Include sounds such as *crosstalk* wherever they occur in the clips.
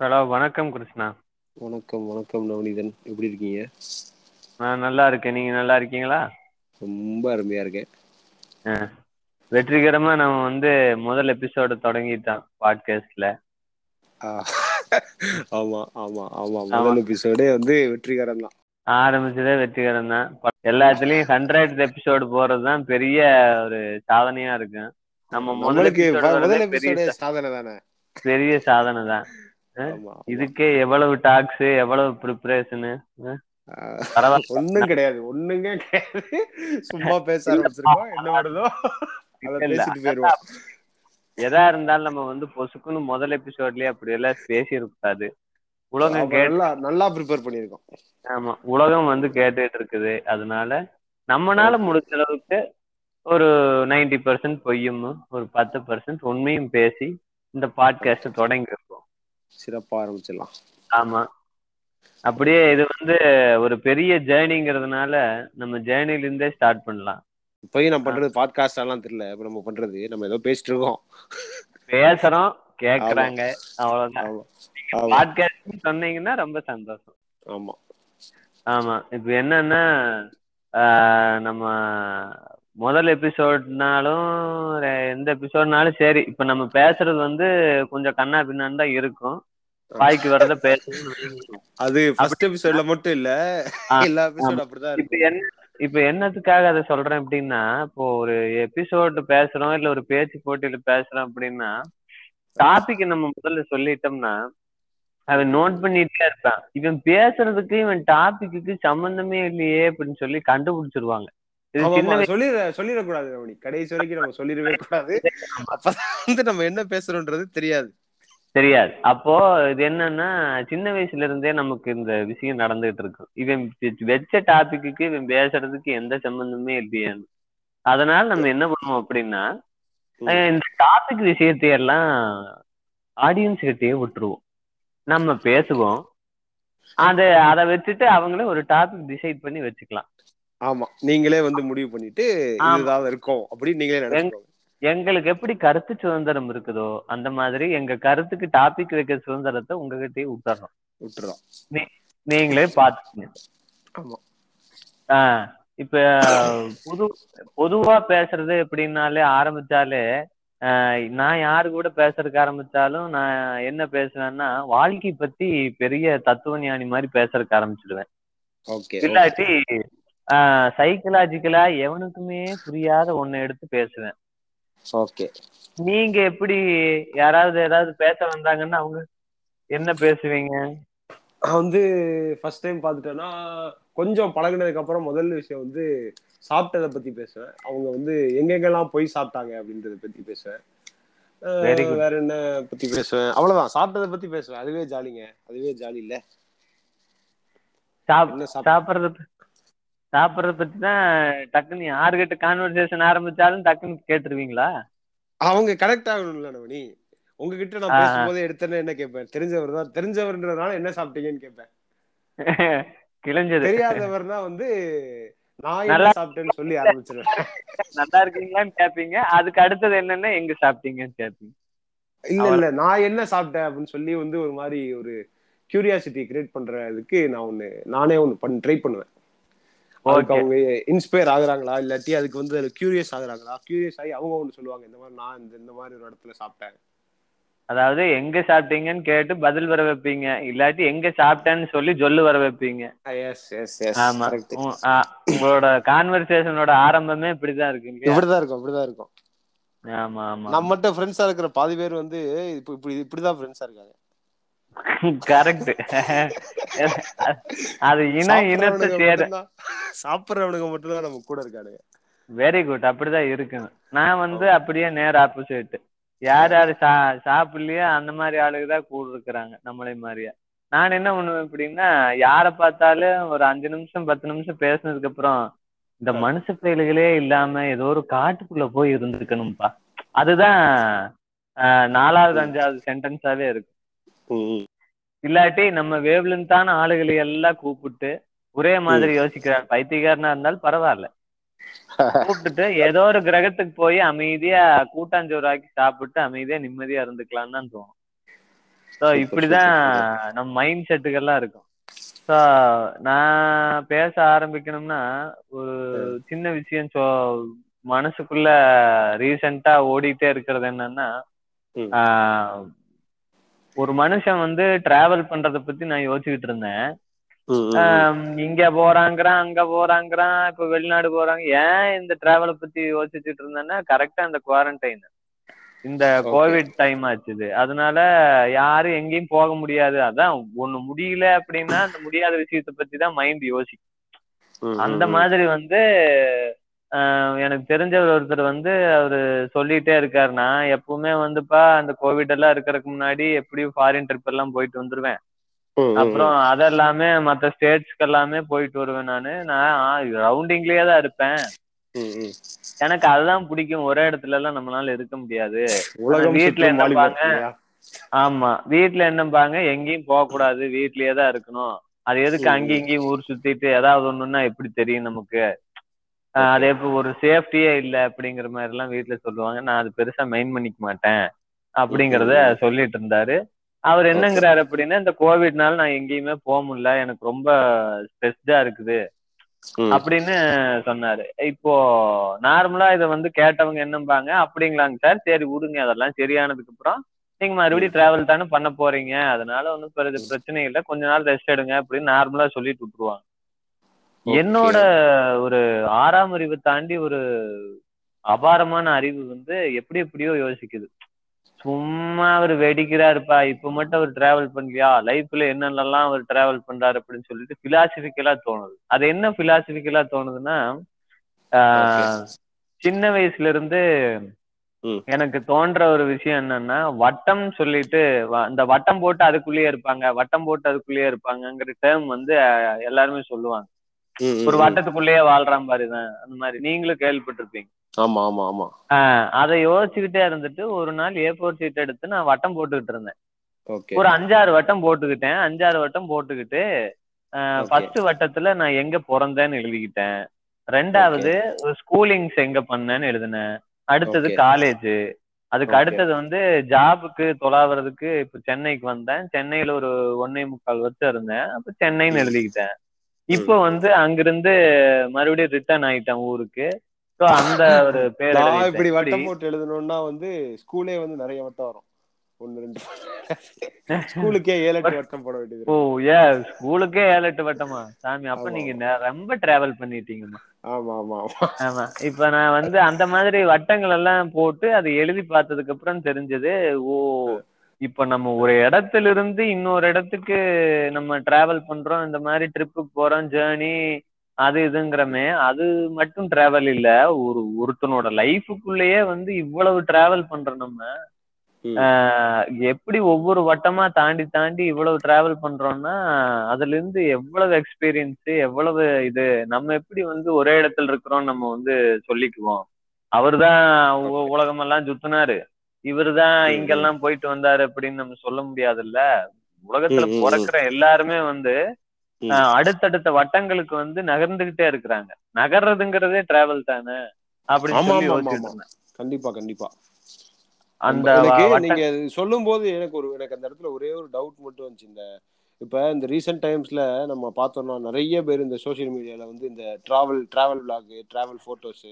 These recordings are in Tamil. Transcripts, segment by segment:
ஹலோ வணக்கம் கிருஷ்ணா. வணக்கம் வணக்கம் நவனிதன் எப்படி இருக்கீங்க? நான் நல்லா இருக்கேன். நீங்க நல்லா இருக்கீங்களா? ரொம்ப அருமையா இருக்கேன். வெற்றிகரமா நம்ம வந்து முதல் எபிசோடு தொடங்கிட்டோம் பாட்காஸ்ட்ல ஆமா ஆமா ஆமா. முதல் எபிசோடே வந்து வெற்றிகரம் தான். ஆரம்பிச்சதே வெற்றிகரம் தான். எல்லாத்துலயும் ஹண்ட்ரட் எபிசோடு போறது தான் பெரிய ஒரு சாதனையா இருக்கு நம்ம முதல் நம்மளுக்கு episode ப- வரதே முதல் பெரிய எபிசோடே சாதனை தானே? பெரிய சாதனை தான். இதுக்கே எவ்வளவு டாக்ஸ் எவ்வளவு ப்ரிப்பரேஷனு. ஒண்ணும் கிடையாது ஒண்ணுங்க கிடையாது. சும்மா பேச ஆரம்பிச்சிருக்கோம். என்ன வருதோ பேசிட்டு போயிருவோம். எதா இருந்தாலும் நம்ம வந்து பொசுக்குன்னு முதல் எபிசோட்லயே அப்படி எல்லாம் பேசியிருக்காது உலகம் ஆமா, கேட்டு நல்லா ப்ரிப்பேர் பண்ணியிருக்கோம். ஆமா உலகம் வந்து கேட்டுட்டு இருக்குது அதனால நம்மனால முடிஞ்ச அளவுக்கு ஒரு நைன்டி பர்சன்ட் பொய்யும் ஒரு பத்து பர்சன்ட் உண்மையும் பேசி இந்த பாட்காஸ்ட் தொடங்கி சிறப்பா ஆரம்பிச்சிடலாம். ஆமா. அப்படியே இது வந்து ஒரு பெரிய ஜேர்னிங்கிறதுனால நம்ம ஜேர்னில இருந்தே ஸ்டார்ட் பண்ணலாம். இப்பயும் நான் பண்றது பாட்காஸ்ட் எல்லாம் தெரியல. இப்ப நம்ம பண்றது நம்ம ஏதோ பேசிட்டு இருக்கோம் பேசுறோம் கேக்குறாங்க. அவ்வளவுதான். பாட்காஸ்ட் சொன்னீங்கன்னா ரொம்ப சந்தோஷம். ஆமா. ஆமா. இப்ப என்னன்னா ஆஹ் நம்ம முதல் எபிசோட்னாலும் எந்த எபிசோட்னாலும் சரி. இப்ப நம்ம பேசுறது வந்து கொஞ்சம் கண்ணா பின்னான்னு தான் இருக்கும். வாய்க்கு வரத பேசணும்னு வைங்க. அது ஃபர்ஸ்ட் எபிசோட்ல மட்டும் இல்ல. எல்லா எபிசோட் அப்படிதான் இப்ப என்ன இப்ப என்னத்துக்காக அதை சொல்றேன் அப்படின்னா இப்போ ஒரு எபிசோட் பேசுறோம் இல்ல ஒரு பேச்சு போட்டியில பேசுறோம் அப்படின்னா டாபிக் நம்ம முதல்ல சொல்லிட்டோம்னா அவன் நோட் பண்ணிட்டே இருப்பான். இவன் பேசுறதுக்கு இவன் டாபிக்கு சம்பந்தமே இல்லையே அப்படின்னு சொல்லி கண்டுபிடிச்சிருவாங்க. சொல்லிடக்கூடாது ரமணி. கடைசி வரைக்கும் நம்ம சொல்லிடவே கூடாது. அப்பதான் வந்து நம்ம என்ன பேசுறோம்ன்றது தெரியாது. தெரியாது. அப்போ இது என்னன்னா சின்ன வயசுல இருந்தே நமக்கு இந்த விஷயம் நடந்துகிட்டு இருக்கும் இவன் வெச்ச டாபிக்கு இவன் பேசுறதுக்கு எந்த சம்பந்தமே இல்லையே. அதனால நம்ம என்ன பண்ணுவோம் அப்படின்னா இந்த டாபிக் விஷயத்தையெல்லாம் ஆடியன்ஸ் கிட்டயே விட்டுருவோம். நம்ம பேசுவோம். அதை அதை வச்சுட்டு அவங்களே ஒரு டாபிக் டிசைட் பண்ணி வச்சுக்கலாம். ஆமா. நீங்களே வந்து முடிவு பண்ணிட்டு. இதுதான் இருக்கும் அப்படின்னு நீங்களே நினைச்சுக்கோங்க. எங்களுக்கு எப்படி கருத்து சுதந்திரம் இருக்குதோ அந்த மாதிரி எங்க கருத்துக்கு டாபிக் வைக்கிற சுதந்திரத்தை உங்ககிட்டயே விட்டுறோம். விட்டுறோம் நீங்களே பாத்துக்கங்க ஆமா. ஆஹ் இப்ப பொது பொதுவா பேசுறது எப்படின்னாலே ஆரம்பிச்சாலே நான் யாரு கூட பேசுறதுக்கு ஆரம்பிச்சாலும் நான் என்ன பேசுவேன்னா வாழ்க்கை பத்தி பெரிய தத்துவ ஞானி மாதிரி பேசுறதுக்கு ஆரம்பிச்சிடுவேன். இல்லாட்டி சைக்கலாஜிக்கலா எவனுக்குமே புரியாத ஒண்ணு எடுத்து பேசுவேன். ஓகே நீங்க எப்படி யாராவது ஏதாவது பேச வந்தாங்கன்னா அவங்க என்ன பேசுவீங்க? நான் வந்து ஃபர்ஸ்ட் டைம் பார்த்துட்டேன்னா கொஞ்சம் பழகுனதுக்கு அப்புறம் முதல் விஷயம் வந்து சாப்பிட்டதை பத்தி பேசுவேன். அவங்க வந்து எங்கெங்கெல்லாம் போய் சாப்பிட்டாங்க அப்படின்றத பத்தி பேசுவேன். வேற என்ன பத்தி பேசுவேன்? அவ்வளவுதான். சாப்பிட்டதை பத்தி பேசுவேன். அதுவே ஜாலிங்க அதுவே ஜாலி இல்ல. சாப்பிட்றத சாப்பிட்றத பத்தி தான் டக்குன்னு யாருகிட்ட கான்வர்சேஷன் ஆரம்பிச்சாலும் டக்குன்னு கேட்டுருவீங்களா? அவங்க கனெக்ட் ஆகணும்ல நவனி. உங்ககிட்ட நான். பேசும்போது எடுத்தேன்னு என்ன கேட்பேன்? தெரிஞ்சவர் தான். தெரிஞ்சவர்ன்றதுனால என்ன சாப்பிட்டீங்கன்னு கேட்பேன். *laughs* கிழிஞ்சது. தெரியாதவர்னா வந்து நான் என்ன நல்லா- சாப்பிட்டேன்னு சொல்லி ஆரம்பிச்சிருவேன். *laughs* நல்லா இருக்கீங்களான்னு கேட்பீங்க. அதுக்கு அடுத்தது என்னன்னா எங்க சாப்பிட்டீங்கன்னு கேட்பீங்க? இல்ல இல்ல. நான் என்ன சாப்பிட்டேன் அப்படின்னு சொல்லி வந்து ஒரு மாதிரி ஒரு கியூரியாசிட்டி கிரியேட் பண்றதுக்கு நான் ஒண்ணு நானே ஒண்ணு பண்ண ட்ரை பண்ணுவேன். அதுக்கு அவங்க இன்ஸ்பயர் ஆகுறாங்களா? இல்லாட்டி அதுக்கு வந்து அதுல கியூரியஸ் ஆகுறாங்களா? கியூரியஸ் ஆகி அவங்க ஒண்ணு சொல்லுவாங்க இந்த மாதிரி நான் இந்த இந்த மாதிரி ஒரு இடத்துல சாப்பிட்டேன். அதாவது எங்க சாப்பிட்டீங்கன்னு கேட்டு பதில் வர வைப்பீங்க. இல்லாட்டி எங்க சாப்பிட்டேன்னு சொல்லி சொல்லு வர வைப்பீங்க. எஸ் எஸ் எஸ் ஆமா. உங்களோட கான்வர்சேஷனோட ஆரம்பமே இப்படிதான் இருக்கு இப்படிதான் இருக்கும் இப்படிதான் இருக்கும். ஆமா ஆமா. நம்மகிட்ட ஃப்ரெண்ட்ஸா இருக்கிற பாதி பேர் வந்து இப்ப இப்படி இப்படிதான் ஃப்ரெண்ட்ஸா இருக்காங்க. கரெக்ட். அது இனம் இனத்தை சேர சாப்பிடுறவனுங்க மட்டும்தான் நம்ம கூட இருக்கானுங்க. வெரி குட் அப்படிதான் இருக்கணும். நான் வந்து அப்படியே நேர் ஆப்போசிட் யார் யாரு சா சாப்பிடலையோ அந்த மாதிரி ஆளுங்க தான் கூட இருக்கிறாங்க நம்மளே மாதிரியா. நான் என்ன பண்ணுவேன் அப்படின்னா யாரை பார்த்தாலும் ஒரு அஞ்சு நிமிஷம் பத்து நிமிஷம் பேசுனதுக்கு அப்புறம் இந்த மனுஷ செயல்களே இல்லாம ஏதோ ஒரு காட்டுக்குள்ள போய் இருந்திருக்கணும்பா அதுதான் நாலாவது அஞ்சாவது சென்டென்ஸாவே இருக்கு ம். இல்லாட்டி நம்ம வேவ்லென்த்தான ஆளுகளை எல்லாம் கூப்பிட்டு ஒரே மாதிரி யோசிக்கிறான் பைத்தியக்காரனா இருந்தாலும் பரவாயில்ல. கூப்பிட்டுட்டு ஏதோ ஒரு கிரகத்துக்கு போய் அமைதியா கூட்டாஞ்சோறு ஆக்கி சாப்பிட்டு அமைதியா நிம்மதியா இருந்துக்கலாம்னு தான் தோணும். ஸோ இப்படிதான் நம்ம மைண்ட் செட்டுகள்லாம் இருக்கும். ஸோ நான் பேச ஆரம்பிக்கணும்னா ஒரு சின்ன விஷயம் சொ மனசுக்குள்ள ரீசெண்டா ஓடிட்டே இருக்கிறது என்னன்னா. ஆஹ், ஒரு மனுஷன் வந்து டிராவல் பண்றத பத்தி நான் யோசிச்சுக்கிட்டு இருந்தேன். இங்க போறாங்கிறான் அங்க போறாங்கிறான் இப்ப வெளிநாடு போறாங்க. ஏன் இந்த டிராவலை பத்தி யோசிச்சுட்டு இருந்தேன்னா கரெக்டா இந்த குவாரண்டைன் இந்த. கோவிட் டைம் ஆச்சுது. அதனால யாரும் எங்கேயும் போக முடியாது. அதான் ஒண்ணு முடியல அப்படின்னா அந்த முடியாத விஷயத்த பத்தி தான் மைண்ட் யோசிக்கும் அந்த மாதிரி வந்து எனக்கு தெரிஞ்சவர் ஒருத்தர் வந்து அவரு சொல்லிட்டே இருக்காரு. நான் எப்பவுமே வந்துப்பா அந்த கோவிட் எல்லாம் இருக்கறதுக்கு முன்னாடி எப்படியும் ஃபாரின் ட்ரிப் எல்லாம் போயிட்டு வந்துருவேன். அப்புறம் அதெல்லாமே மத்த ஸ்டேட்ஸ்க்கு எல்லாமே போயிட்டு வருவேன் நானு. நான் ரவுண்டிங்லயே தான் இருப்பேன். எனக்கு அதுதான் பிடிக்கும். ஒரே இடத்துல எல்லாம் நம்மளால இருக்க முடியாது. உலகம் வீட்ல சுற்றும் என்ன வாலிபர் பாங்க? இல்லையா? ஆமா. வீட்ல என்னம்பாங்க எங்கேயும் போக கூடாது. வீட்லயே தான் இருக்கணும். அது எதுக்கு அங்கேயும் இங்கேயும் ஊர் சுத்திட்டு ஏதாவது ஒண்ணுன்னா எப்படி தெரியும் நமக்கு. அது எப்ப ஒரு சேஃப்டியே இல்ல அப்படிங்கிற மாதிரி எல்லாம் வீட்ல சொல்லுவாங்க. நான் அது பெருசா மைண்ட் பண்ணிக்க மாட்டேன் அப்படிங்கறத சொல்லிட்டு இருந்தாரு. அவர் என்னங்கிறாரு அப்படின்னா இந்த கோவிட்னால நான் எங்கேயுமே போக முடியல. எனக்கு ரொம்ப ஸ்ட்ரெஸ்டா இருக்குது. அப்படின்னு சொன்னாரு. இப்போ நார்மலா இதை வந்து கேட்டவங்க என்னம்பாங்க அப்படிங்களாங்க சார். சரி விடுங்க. அதெல்லாம் சரியானதுக்கு அப்புறம் நீங்க மறுபடியும் டிராவல் தானே பண்ண போறீங்க. அதனால ஒன்றும் பிரச்சனை இல்லை. கொஞ்ச நாள் ரெஸ்ட் எடுங்க அப்படின்னு நார்மலா சொல்லிட்டு விட்டுருவாங்க. என்னோட ஒரு ஆறாம் அறிவை தாண்டி ஒரு அபாரமான அறிவு வந்து எப்படி எப்படியோ யோசிக்குது. சும்மா அவர் வெடிக்கிறாருப்பா இப்ப மட்டும் அவர் டிராவல் பண்ணலையா? லைஃப்ல என்னென்னலாம் அவர் டிராவல் பண்றாரு? அப்படின்னு சொல்லிட்டு பிலாசபிக்கலா தோணுது. அது என்ன பிலாசபிக்கலா தோணுதுன்னா சின்ன வயசுல இருந்து. எனக்கு தோன்ற ஒரு விஷயம் என்னன்னா வட்டம் சொல்லிட்டு அந்த வட்டம் போட்டு அதுக்குள்ளேயே இருப்பாங்க வட்டம் போட்டு அதுக்குள்ளேயே இருப்பாங்கங்கிற டேர்ம் வந்து எல்லாருமே சொல்லுவாங்க. ஒரு. வட்டத்துக்குள்ளேயே வாழ்றான் பாருதான் அந்த மாதிரி நீங்களும் கேள்விப்பட்டிருப்பீங்க. ஆமா ஆமா ஆமா. அதை யோசிச்சுக்கிட்டே இருந்துட்டு ஒரு நாள் ஏ ஃபோர் சீட் எடுத்து நான் வட்டம் போட்டுக்கிட்டு இருந்தேன். ஒரு அஞ்சாறு வட்டம் போட்டுக்கிட்டேன். அஞ்சாறு வட்டம் போட்டுக்கிட்டு. ஃபர்ஸ்ட் வட்டத்துல நான் எங்க பிறந்தேன்னு எழுதிக்கிட்டேன். ரெண்டாவது ஸ்கூலிங்ஸ் எங்க பண்ணேன்னு எழுதினேன். அடுத்தது. காலேஜ் அதுக்கு. அடுத்தது வந்து ஜாபுக்கு தொலாவறதுக்கு இப்ப சென்னைக்கு வந்தேன். சென்னையில ஒரு ஒன்னே முக்கால் வருஷம் இருந்தேன். அப்ப சென்னைன்னு. எழுதிக்கிட்டேன். இப்போ வந்து அங்கிருந்து மறுபடியும் ரிட்டர்ன் ஆயிட்டேன் ஊருக்கு. ஸோ அந்த ஒரு *laughs* பேர். இப்படி வட்டம் போட்டு எழுதணும்னா வந்து ஸ்கூலே வந்து நிறைய வட்டம் வரும். ஒன்னு ரெண்டு. *laughs* ஸ்கூலுக்கே ஏழு எட்டு வட்டம் போட வேண்டியது ஓ. ஏ ஸ்கூலுக்கே ஏழு எட்டு வட்டமா? சாமி அப்ப நீங்க ரொம்ப டிராவல் பண்ணிட்டீங்கம்மா. ஆமா ஆமா ஆமா. இப்ப நான் வந்து அந்த மாதிரி வட்டங்கள் எல்லாம் போட்டு அதை எழுதி பார்த்ததுக்கு அப்புறம் தெரிஞ்சது ஓ இப்ப நம்ம ஒரு இடத்துல இருந்து இன்னொரு இடத்துக்கு நம்ம டிராவல் பண்றோம் இந்த மாதிரி ட்ரிப்புக்கு போறோம் ஜேர்னி அது இதுங்கிறமே அது மட்டும் டிராவல் இல்ல ஒரு ஒருத்தனோட லைஃபுக்குள்ளேயே வந்து இவ்வளவு டிராவல் பண்றோம் நம்ம. எப்படி ஒவ்வொரு வட்டமா தாண்டி தாண்டி இவ்வளவு டிராவல் பண்றோம்னா அதுல இருந்து எவ்வளவு எக்ஸ்பீரியன்ஸ் எவ்வளவு இது நம்ம எப்படி வந்து ஒரே இடத்துல இருக்கிறோம் நம்ம வந்து சொல்லிக்குவோம். அவர்தான் உ- உலகமெல்லாம் சுத்தினாரு. இவருதான் ம், ம். இங்கெல்லாம் போயிட்டு வந்தாரு அப்படின்னு நம்ம சொல்ல முடியாதுல்ல? உலகத்துல. பிறக்கிற எல்லாருமே வந்து அடுத்தடுத்த வட்டங்களுக்கு வந்து நகர்ந்துகிட்டே இருக்கிறாங்க. நகர்றதுங்கிறதே டிராவல் தானே? அப்படின்னு கண்டிப்பா கண்டிப்பா. அந்த நீங்க சொல்லும் போது எனக்கு ஒரு எனக்கு அந்த இடத்துல ஒரே ஒரு டவுட் மட்டும் வந்துச்சு. இந்த இப்ப இந்த ரீசெண்ட் டைம்ஸ்ல நம்ம பார்த்தோம்னா நிறைய பேர் இந்த சோஷியல் மீடியால வந்து இந்த travel travel vlog travel photos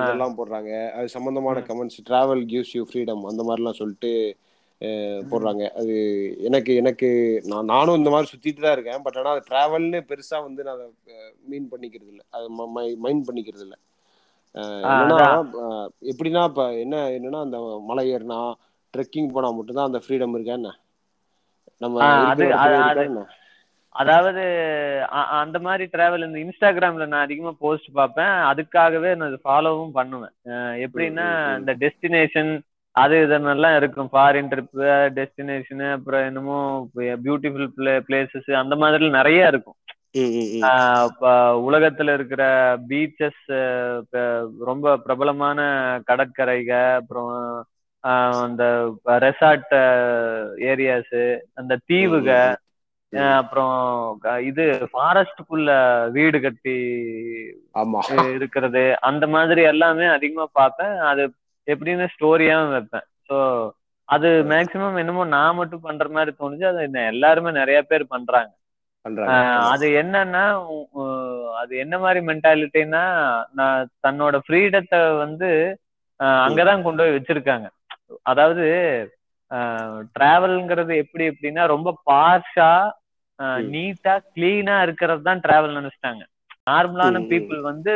இதெல்லாம் போடுறாங்க. அது சம்பந்தமான. Comments travel gives you freedom அந்த மாதிரிலாம் சொல்லிட்டு போடுறாங்க. அது எனக்கு எனக்கு நான் நானும் இந்த மாதிரி சுத்திட்டு தான் இருக்கேன். பட் ஆனால் அது டிராவல்னு பெருசா வந்து நான் மீன் பண்ணிக்கிறது இல்லை அது மைண்ட் பண்ணிக்கிறது இல்லை எப்படின்னா இப்ப என்ன என்னன்னா அந்த மலை ஏறினா ட்ரெக்கிங் போனா மட்டும்தான் அந்த ஃப்ரீடம் இருக்கா என்ன? நம்ம அதாவது அந்த மாதிரி டிராவல் இந்த இன்ஸ்டாகிராம்ல நான் அதிகமா போஸ்ட் பார்ப்பேன். அதுக்காகவே நான் ஃபாலோவும் பண்ணுவேன். எப்படின்னா. இந்த டெஸ்டினேஷன் அது இதெல்லாம் இருக்கும். ஃபாரின் ட்ரிப்பு டெஸ்டினேஷன் அப்புறம் என்னமோ பியூட்டிஃபுல் பிளே பிளேசஸ் அந்த மாதிரி நிறைய இருக்கும். உலகத்துல இருக்கிற பீச்சஸ் ரொம்ப பிரபலமான கடற்கரைக அப்புறம் அந்த ரெசார்ட் ஏரியாஸ் அந்த தீவுக அப்புறம் இது ஃபாரஸ்டுக்குள்ள வீடு கட்டி இருக்கிறது அந்த மாதிரி எல்லாமே அதிகமா பார்ப்பேன் அது எப்படின்னு ஸ்டோரியாவும் வைப்பேன். ஸோ அது மேக்சிமம் என்னமோ நான் மட்டும் பண்ற மாதிரி தோணுச்சு. அது எல்லாருமே நிறைய பேர் பண்றாங்க. ஆஹ் அது என்னன்னா அது என்ன மாதிரி மென்டாலிட்டினா நான் தன்னோட ஃப்ரீடத்தை வந்து ஆஹ் அங்கதான் கொண்டு போய் வச்சிருக்காங்க. அதாவது டிராவல்ங்கிறது எப்படி எப்படின்னா ரொம்ப பார்ஷா. நீட்டா கிளீனா இருக்கிறது தான் டிராவல் நினைச்சிட்டாங்க நார்மலான. பீப்புள் வந்து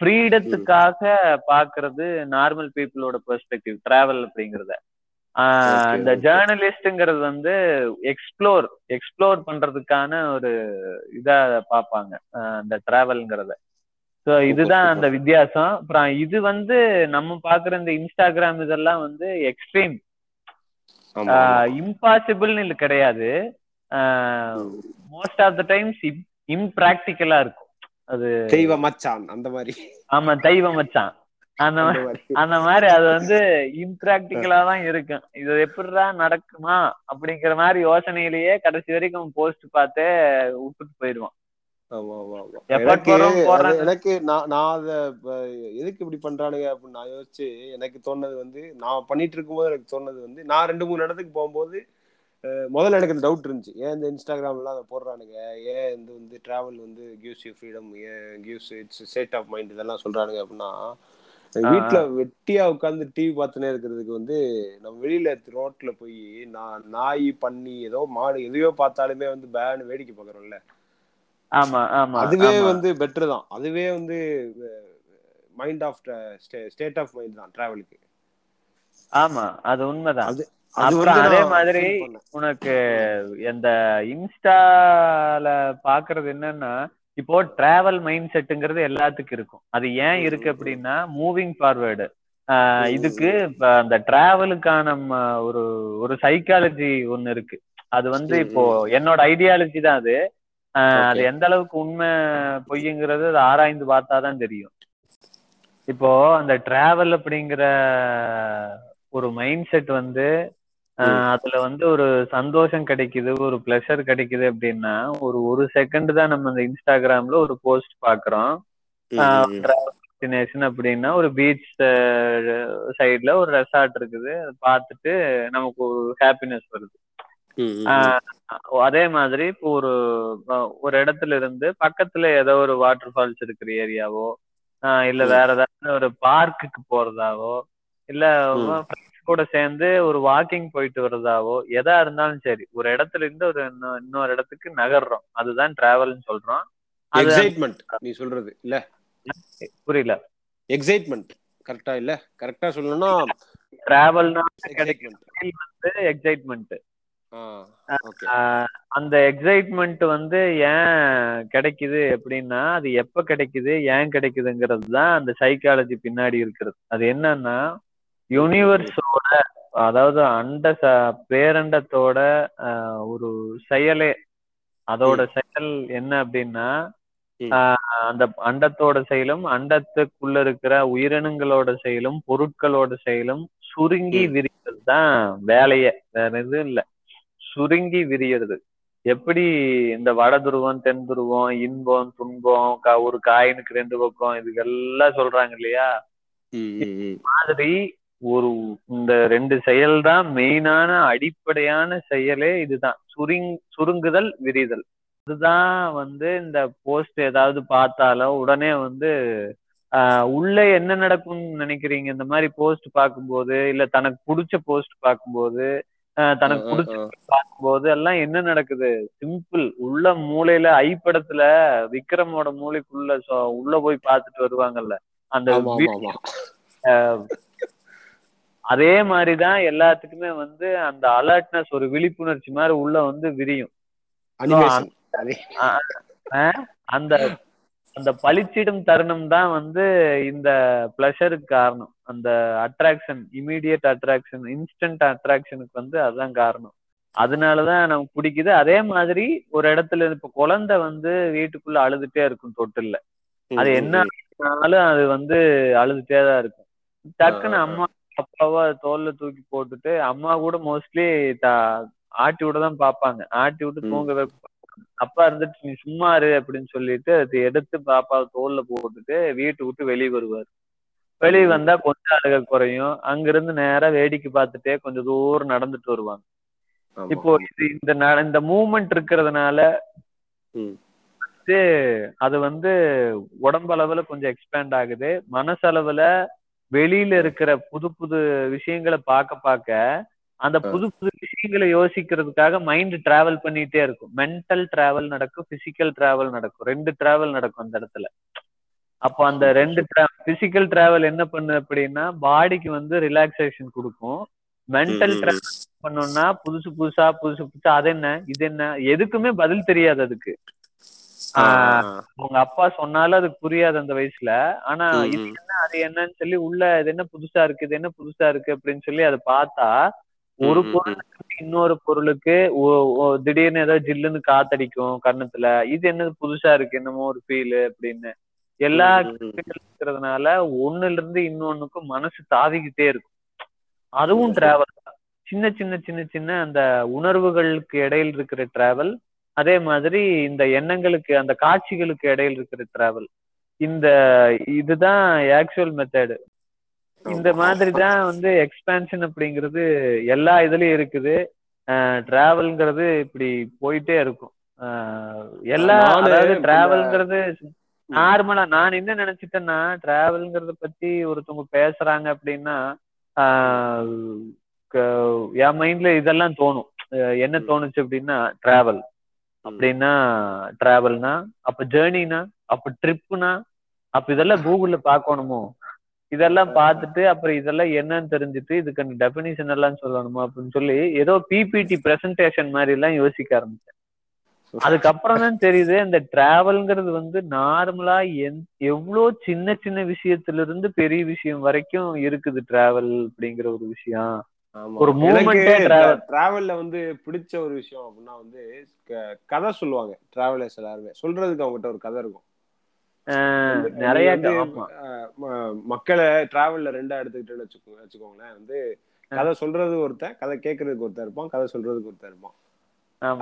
ஃப்ரீடத்துக்காக பாக்குறது நார்மல் பீப்புளோட பெர்ஸ்பெக்டிவ் டிராவல் அப்படிங்கறத இந்த. ஜேர்னலிஸ்ட்ங்கிறது வந்து எக்ஸ்ப்ளோர் எக்ஸ்ப்ளோர் பண்றதுக்கான ஒரு இதா பார்ப்பாங்க ஆஹ் இந்த டிராவல்ங்கிறத ஸோ இதுதான். அந்த வித்தியாசம் அப்புறம் இது வந்து நம்ம பாக்குற இந்த இன்ஸ்டாகிராம் இதெல்லாம் வந்து எக்ஸ்ட்ரீம். இம்பாசிபிள்னு இல்லை கிடையாது. மோஸ்ட் ஆஃப் த டைம்ஸ் இம்ப்ராக்டிக்கலா இருக்கும். அது தெய்வ மச்சான் அந்த மாதிரி. ஆமா தெய்வம் மச்சான். அந்த அந்த மாதிரி. அது வந்து இம்ப்ராக்டிக்கலா தான் இருக்கும். இது எப்படிடா நடக்குமா அப்படிங்கிற மாதிரி யோசனையிலேயே கடைசி வரைக்கும் போஸ்ட் பார்த்தே விட்டுட்டு போயிடுவான். எனக்கு நான் நான் அத எதுக்கு இப்படி பண்றானுங்க அப்படின்னு நான் யோசிச்சு எனக்கு தோணுனது வந்து நான் பண்ணிட்டு இருக்கும்போது எனக்கு தோணுனது வந்து நான் ரெண்டு மூணு இடத்துக்கு போகும்போது முதல்ல எனக்கு இந்த டவுட் இருந்துச்சு. ஏன் இந்த இன்ஸ்டாகிராம்லாம் அதை போடுறானுங்க? ஏன் இந்த வந்து டிராவல் வந்து கிவ்ஸ் யூ ஃப்ரீடம் ஏன் gives it's state of mind இதெல்லாம் சொல்றானுங்க அப்படின்னா வீட்டுல வெட்டியா உட்காந்து டிவி பார்த்துனே இருக்கிறதுக்கு வந்து நம்ம வெளியில ரோட்ல போய் நான் நாய் பண்ணி ஏதோ மாடு எதையோ பார்த்தாலுமே வந்து பேன் வேடிக்கை பார்க்கறோம்ல. ஆமா ஆமா அதுவே வந்து பெட்டர் தான். அதுவே வந்து mind of state of mind தான் டிராவலுக்கு ஆமா அது உண்மைதான். அப்புறம் அதே மாதிரி. உனக்கு இந்த இன்ஸ்டால பாக்குறது என்னன்னா இப்போ டிராவல் மைண்ட் செட்டுங்கிறது எல்லாத்துக்கும் இருக்கும் அது ஏன் இருக்கு. அப்படின்னா மூவிங் ஃபார்வேர்டு இதுக்கு இப்ப அந்த டிராவலுக்கான ஒரு ஒரு சைக்காலஜி ஒண்ணு இருக்கு அது வந்து இப்போ. என்னோட ஐடியாலஜி தான் அது அது. எந்த அளவுக்கு உண்மை பொய்யுங்கிறது அது ஆராய்ந்து பார்த்தாதான் தெரியும் இப்போ அந்த டிராவல் அப்படிங்கிற ஒரு மைண்ட் செட் வந்து. அதுல வந்து ஒரு சந்தோஷம் கிடைக்குது ஒரு ப்ளஷர் கிடைக்குது அப்படின்னா ஒரு ஒரு செகண்ட் தான் நம்ம அந்த இன்ஸ்டாகிராம்ல ஒரு போஸ்ட் பாக்குறோம். டெஸ்டினேஷன் அப்படின்னா ஒரு பீச் சைடுல ஒரு ரெசார்ட் இருக்குது. பார்த்துட்டு நமக்கு ஒரு ஹாப்பினஸ் வருது. அதே மாதிரி இப்போ ஒரு ஒரு இடத்துல இருந்து பக்கத்துல ஏதோ ஒரு வாட்டர் ஃபால்ஸ் இருக்கிற ஏரியாவோ இல்ல. வேற ஏதாவது ஒரு பார்க்குக்கு போறதாவோ இல்ல கூட சேர்ந்து ஒரு வாக்கிங் போயிட்டு வர்றதாவோ எதா இருந்தாலும் சரி ஒரு இடத்துல இருந்து ஒரு இன்னொ- இன்னொரு இடத்துக்கு நகர்றோம். அதுதான் டிராவல்னு சொல்றோம். எக்ஸைட்மெண்ட் நீ சொல்றது இல்ல? புரியல. எக்ஸைட்மெண்ட் கரெக்டா இல்ல? கரெக்டா சொல்லணும்னா டிராவல்னா வந்து எக்ஸைட்மெண்ட் அந்த எக்ஸைட்மெண்ட் வந்து ஏன் கிடைக்குது அப்படின்னா அது எப்ப கிடைக்குது ஏன் கிடைக்குதுங்கிறது தான் அந்த சைக்காலஜி பின்னாடி இருக்கிறது. அது என்னன்னா யூனிவர்ஸோட அதாவது அண்ட பேரண்டத்தோட ஒரு செயலே அதோட செயல் என்ன அப்படின்னா அந்த அண்டத்தோட செயலும் அண்டத்துக்குள்ள இருக்கிற உயிரினங்களோட செயலும் பொருட்களோட செயலும் சுருங்கி. விரிகிறது தான் வேலையே. வேற எதுவும் இல்ல. சுருங்கி விரியறது. எப்படி இந்த வட துருவம் தென் துருவம் இன்பம் துன்பம் ஒரு காயினுக்கு ரெண்டு பக்கம் இதுக்கெல்லாம் சொல்றாங்க இல்லையா. மாதிரி ஒரு இந்த ரெண்டு செயல் தான் மெயினான அடிப்படையான செயலே இதுதான். சுருங் சுருங்குதல் விரிதல். இதுதான் வந்து இந்த போஸ்ட் ஏதாவது பார்த்தாலோ உடனே வந்து உள்ள என்ன நடக்கும்னு நினைக்கிறீங்க? இந்த மாதிரி போஸ்ட் பார்க்கும்போது இல்ல தனக்கு பிடிச்ச போஸ்ட் பார்க்கும்போது தனக்கு பிடிச்ச. பார்க்கும்போது எல்லாம் என்ன நடக்குது? சிம்பிள். உள்ள மூலையில ஐ படத்துல விக்ரமோட மூளைக்குள்ள உள்ள போய் பார்த்துட்டு வருவாங்கல்ல? அந்த ஆமா வீ- ஆமா ஆமா ஆஹ் அதே மாதிரிதான் எல்லாத்துக்குமே வந்து அந்த அலர்ட்னஸ் ஒரு விழிப்புணர்ச்சி மாதிரி உள்ள வந்து விரியும். அந்த அந்த பளிச்சிடும் தருணம் தான் வந்து இந்த பிளஷருக்கு காரணம். அந்த அட்ராக்ஷன் இமீடியட் அட்ராக்ஷன் இன்ஸ்டன்ட் அட்ராக்ஷனுக்கு வந்து அதுதான் காரணம். அதனாலதான் நமக்கு பிடிக்குது. அதே மாதிரி ஒரு இடத்துல இப்ப குழந்தை வந்து வீட்டுக்குள்ள அழுதுட்டே இருக்கும் தொட்டில்ல. அது என்ன. ஆனாலும் அது வந்து அழுதுட்டே தான் இருக்கும். டக்குன்னு. அம்மா அப்பாவா தோல்ல தூக்கி போட்டுட்டு அம்மா கூட மோஸ்ட்லி ஆட்டி விட தான் பார்ப்பாங்க ஆட்டி விட்டு. தூங்க அப்பா இருந்துட்டு நீ சும்மா இரு அப்படின்னு சொல்லிட்டு அது எடுத்து பாப்பாவை தோல்ல போட்டுட்டு வீட்டை விட்டு வெளியே வருவார் வெளியே. வந்தா கொஞ்சம் அழுக குறையும் அங்கிருந்து நேரா வேடிக்கை பார்த்துட்டே கொஞ்சம் தூரம் நடந்துட்டு வருவாங்க இப்போ. இது இந்த இந்த மூமெண்ட் இருக்கிறதுனால அது வந்து உடம்பளவுல கொஞ்சம் எக்ஸ்பேண்ட் ஆகுது மனசளவுல வெளியில இருக்கிற புது புது விஷயங்களை பார்க்க பார்க்க அந்த. புது புது விஷயங்களை யோசிக்கிறதுக்காக மைண்ட் டிராவல் பண்ணிட்டே இருக்கும். மென்டல் டிராவல் நடக்கும் பிசிக்கல் டிராவல் நடக்கும். ரெண்டு டிராவல் நடக்கும் அந்த இடத்துல. அப்போ அந்த ரெண்டு பிசிக்கல் டிராவல் என்ன பண்ணு அப்படின்னா பாடிக்கு வந்து ரிலாக்ஸேஷன் கொடுக்கும். மென்டல் டிராவல் பண்ணோம்னா புதுசு புதுசா புதுசு புதுசா அது என்ன இது என்ன எதுக்குமே பதில் தெரியாது அதுக்கு. உங்க அப்பா சொன்னாலும் அதுக்கு புரியாது அந்த வயசுல. ஆனா இது. என்ன அது என்னன்னு சொல்லி உள்ள இது என்ன புதுசா இருக்கு இது என்ன புதுசா இருக்கு அப்படின்னு சொல்லி அதை பார்த்தா ஒரு பொருளுக்கு இன்னொரு பொருளுக்கு திடீர்னு ஏதோ ஜில்லுன்னு காத்தடிக்கும் கண்ணத்துல இது என்னது புதுசா இருக்கு என்னமோ ஒரு ஃபீல் அப்படின்னு. எல்லா. இருக்கிறதுனால ஒண்ணுல இருந்து இன்னொன்னுக்கும் மனசு தாவிக்கிட்டே இருக்கும். அதுவும் டிராவல் சின்ன சின்ன சின்ன சின்ன அந்த உணர்வுகளுக்கு இடையில் இருக்கிற டிராவல் அதே மாதிரி இந்த எண்ணங்களுக்கு அந்த காட்சிகளுக்கு இடையில் இருக்கிற டிராவல் இந்த இதுதான் ஆக்சுவல் மெத்தடு இந்த மாதிரி தான் வந்து எக்ஸ்பான்ஷன் அப்படிங்கிறது எல்லா இதுலயும் இருக்குது. டிராவல்ங்கிறது இப்படி போயிட்டே இருக்கும். எல்லா அதாவது டிராவல்ங்கிறது நார்மலா நான் என்ன நினைச்சிட்டேன்னா டிராவல்ங்கிறத பத்தி ஒருத்தவங்க பேசுறாங்க அப்படின்னா என் மைண்ட்ல இதெல்லாம் தோணும். என்ன. தோணுச்சு அப்படின்னா டிராவல் அப்படின்னா டிராவல்னா அப்ப ஜேர்னினா அப்ப ட்ரிப்புனா அப்ப இதெல்லாம் கூகுள்ல பார்க்கணுமோ? இதெல்லாம் பார்த்துட்டு அப்புறம் இதெல்லாம் என்னன்னு தெரிஞ்சுட்டு இதுக்கு டெபினிஷன் எல்லாம் சொல்லணுமா அப்படின்னு சொல்லி ஏதோ பிபிடி பிரசன்டேஷன் மாதிரி எல்லாம் யோசிக்க ஆரம்பிச்சேன். அதுக்கப்புறம் தான் தெரியுது இந்த டிராவல்ங்கிறது வந்து நார்மலா எந் எவ்வளோ சின்ன சின்ன விஷயத்துல இருந்து பெரிய விஷயம் வரைக்கும் இருக்குது டிராவல் அப்படிங்கிற ஒரு விஷயம். ஒரு. டிராவல்ல வந்து பிடிச்ச ஒரு விஷயம் அப்படின்னா வந்து கதை சொல்லுவாங்க டிராவலர்ஸ் எல்லாருமே. சொல்றதுக்கு அவங்ககிட்ட ஒரு கதை இருக்கும். நிறைய மக்களை டிராவல்ல ரெண்டா வச்சுக்கோங்க வச்சுக்கோங்களேன். வந்து கதை சொல்றது ஒருத்தன் கதை கேட்கறதுக்கு ஒருத்தன் இருப்பான் கதை சொல்றதுக்கு ஒருத்தன் இருப்பான்.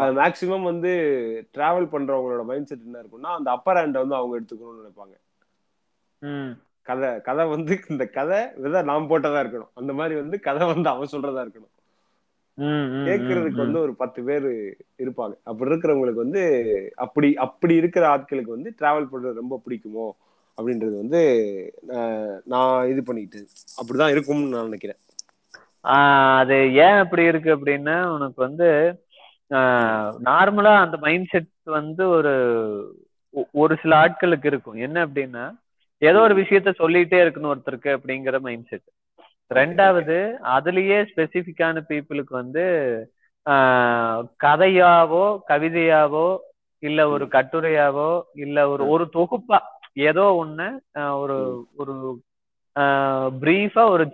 அது மேக்சிமம் வந்து டிராவல் பண்றவங்களோட மைண்ட் செட் என்ன இருக்கும்னா அந்த அப்பர் ஹேண்டை வந்து அவங்க எடுத்துக்கணும்னு நினைப்பாங்க. கதை கதை வந்து இந்த கதை விதை நாம் போட்டதா இருக்கணும். அந்த மாதிரி வந்து கதை வந்து அவன் சொல்றதா இருக்கணும். கேட்கறதுக்கு வந்து ஒரு பத்து பேர் இருப்பாங்க. அப்படி இருக்கிறவங்களுக்கு வந்து அப்படி அப்படி இருக்கிற ஆட்களுக்கு வந்து டிராவல் பண்றது ரொம்ப பிடிக்குமோ அப்படின்றது வந்து நான் இது பண்ணிக்கிட்டு அப்படிதான் இருக்கும்னு நான் நினைக்கிறேன். ஆஹ் அது ஏன் அப்படி இருக்கு அப்படின்னா உனக்கு வந்து நார்மலா அந்த மைண்ட் செட் வந்து ஒரு ஒரு சில ஆட்களுக்கு இருக்கும். என்ன அப்படின்னா ஏதோ ஒரு விஷயத்த சொல்லிட்டே இருக்கணும் ஒருத்தருக்கு அப்படிங்கிற மைண்ட் செட் ரெண்டாவது அதுலயே ஸ்பெசிபிக்கான பீப்புளுக்கு வந்து கதையாவோ கவிதையாவோ இல்ல ஒரு கட்டுரையாவோ இல்ல ஒரு ஒரு தொகுப்பா ஏதோ ஒண்ணு ஒரு ஒரு பிரீஃபா ஒரு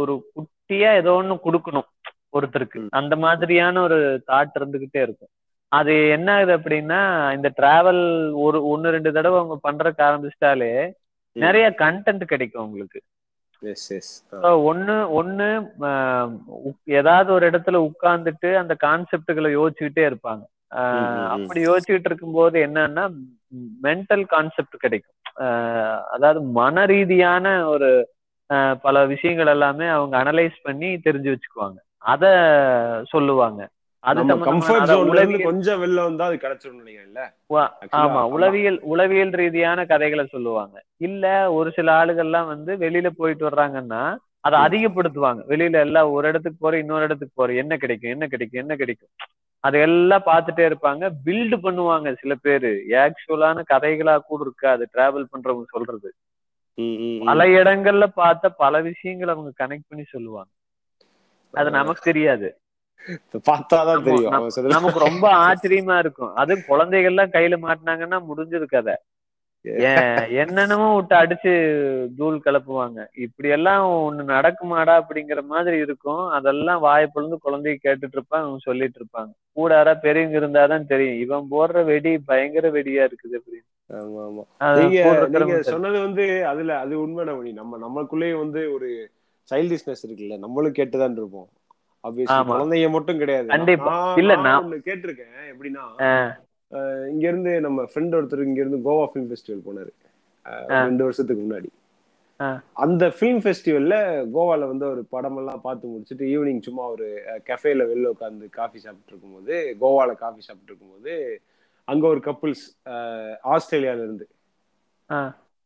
ஒரு குட்டியா ஏதோ ஒண்ணு கொடுக்கணும் ஒருத்தருக்கு. அந்த மாதிரியான ஒரு தாட் இருந்துகிட்டே இருக்கும். அது என்ன ஆகுது அப்படின்னா இந்த டிராவல் ஒரு ஒன்னு ரெண்டு தடவை அவங்க பண்றதுக்கு ஆரம்பிச்சிட்டாலே நிறைய கண்டென்ட் கிடைக்கும் உங்களுக்கு. ஆஹ் உக்- ஏதாவது ஒரு இடத்துல உட்கார்ந்துட்டு அந்த கான்செப்டுகளை யோசிச்சுக்கிட்டே இருப்பாங்க. அப்படி யோசிச்சுட்டு இருக்கும்போது என்னன்னா மென்டல் கான்செப்ட் கிடைக்கும். அதாவது மன ரீதியான ஒரு பல விஷயங்கள் எல்லாமே அவங்க அனலைஸ் பண்ணி தெரிஞ்சு வச்சுக்குவாங்க. அத சொல்லுவாங்க. அது கம்ஃபர்ட் ஜோன்ல இருந்து கொஞ்சம் வெளில வந்தா அது நினைக்கிறேன்ல ஆமா. உளவியல் உளவியல் ரீதியான கதைகளை சொல்லுவாங்க. இல்ல ஒரு சில ஆளுகள்லாம் வந்து வெளியில போயிட்டு வர்றாங்கன்னா அதை. அதிகப்படுத்துவாங்க. வெளியில எல்லாம் ஒரு இடத்துக்கு போற இன்னொரு இடத்துக்கு போற என்ன கிடைக்கும் என்ன கிடைக்கும் என்ன கிடைக்கும்? அதையெல்லாம் பார்த்துட்டே இருப்பாங்க. பில்டு பண்ணுவாங்க சில பேரு. ஆக்சுவலான கதைகளா கூட இருக்காது டிராவல் பண்றவங்க சொல்றது. பல இடங்கள்ல பார்த்த பல விஷயங்கள் அவங்க கனெக்ட் பண்ணி சொல்லுவாங்க. அது நமக்கு தெரியாது. பார்த்தாதான் தெரியும். நமக்கு *laughs* ரொம்ப ஆச்சரியமா இருக்கும். அது குழந்தைகள்லாம் கையில மாட்டினாங்கன்னா முடிஞ்சது கதை. என்னென்னமோ விட்டு அடிச்சு தூள் கிளப்புவாங்க. இப்படி எல்லாம் ஒண்ணு நடக்குமாடா அப்படிங்கிற மாதிரி இருக்கும். அதெல்லாம் வாயை பொழுது குழந்தைய கேட்டுட்டு இருப்பாங்க அவங்க சொல்லிட்டு இருப்பாங்க. கூட யாரா பெரியவங்க இருந்தாதான் தெரியும். இவன் போடுற வெடி பயங்கர வெடியா இருக்குது அப்படின்னு. ஆமா ஆமா. நீங்க. சொன்னது வந்து அதுல அது உண்மை நவனி நம்ம நம்மளுக்குள்ளேயே வந்து ஒரு சைல்டிஷ்னஸ் இருக்குல்ல. நம்மளும் கேட்டுதான் இருப்போம். குழந்தைங்க மட்டும் கிடையாது. கண்டிப்பா. இல்ல, நான் கேட்டிருக்கேன். எப்படின்னா இங்க இருந்து நம்ம ஃப்ரெண்ட் ஒருத்தர் இங்க இருந்து கோவா ஃபிலிம் ஃபெஸ்டிவல் போனாரு. ரெண்டு வருஷத்துக்கு முன்னாடி. அந்த ஃபிலிம் ஃபெஸ்டிவல்ல கோவால வந்து ஒரு படமெல்லாம் பார்த்து முடிச்சுட்டு ஈவினிங் சும்மா ஒரு கஃபேல வெளில உட்காந்து காஃபி சாப்பிட்டு இருக்கும்போது கோவால காஃபி சாப்பிட்டு இருக்கும்போது அங்க ஒரு கப்புள்ஸ் ஆஸ்திரேலியால இருந்து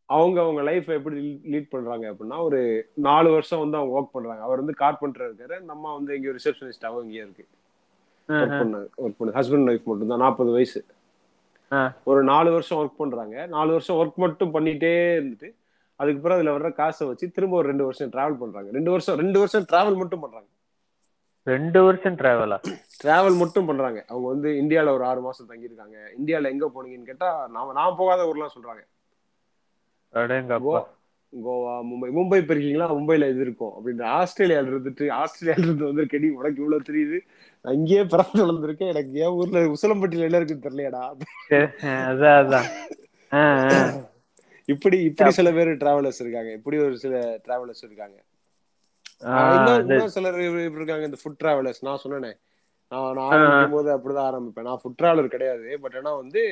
அவங்க அவங்க லைஃப் எப்படி லீட் பண்றாங்க அப்படின்னா ஒரு நாலு வருஷம் வந்து அவங்க ஒர்க் பண்றாங்க. அவர் வந்து கார்பெண்டர் இருக்காரு நம்ம வந்து இங்க ரிசப்ஷனிஸ்டாவும் இங்கே இருக்கு. ஒர்க் பண்ண ஹஸ்பண்ட் ஒய்ஃப் மட்டும் தான் நாற்பது வயசு. ஒரு நாலு வருஷம் ஒர்க் பண்றாங்க. நாலு வருஷம் ஒர்க் மட்டும் பண்ணிட்டே இருந்துட்டு அதுக்கு பிறகு அதுல வர்ற காசை வச்சு திரும்ப ஒரு ரெண்டு வருஷம் டிராவல் பண்றாங்க. ரெண்டு வருஷம் ரெண்டு வருஷம் டிராவல் மட்டும் பண்றாங்க. ரெண்டு வருஷம் டிராவலா டிராவல் மட்டும் பண்றாங்க. அவங்க வந்து இந்தியால ஒரு ஆறு மாசம் தங்கியிருக்காங்க. இந்தியால எங்க போனீங்கன்னு கேட்டா நாம நான் போகாத ஊர்லாம் சொல்றாங்க. அடேங்கப்பா. கோவா மும்பை மும்பை போயிருக்கீங்களா? மும்பைல இது இருக்கும். அப்படின்ற ஆஸ்திரேலியால இருந்துட்டு ஆஸ்திரேலியால இருந்து வந்து கெடி உனக்கு இவ்வளவு தெரியுது. நான் இங்கேயே பிறந்து வளர்ந்துருக்கேன். எனக்கு என் ஊர்ல உசிலம்பட்டியில என்ன இருக்குன்னு தெரியலையடா. அதான் அதான். இப்படி இப்படி சில பேர் டிராவலர்ஸ் இருக்காங்க. இப்படி ஒரு சில டிராவலர்ஸ் இருக்காங்க. சிலர் இருக்காங்க இந்த ஃபுட் டிராவலர்ஸ் நான் சொன்னேனே. நான் நான் ஆரம்பிக்கும் போது அப்படிதான் ஆரம்பிப்பேன். நான் ஃபுட் டிராவலர் கிடையாது. பட் ஆனா வந்து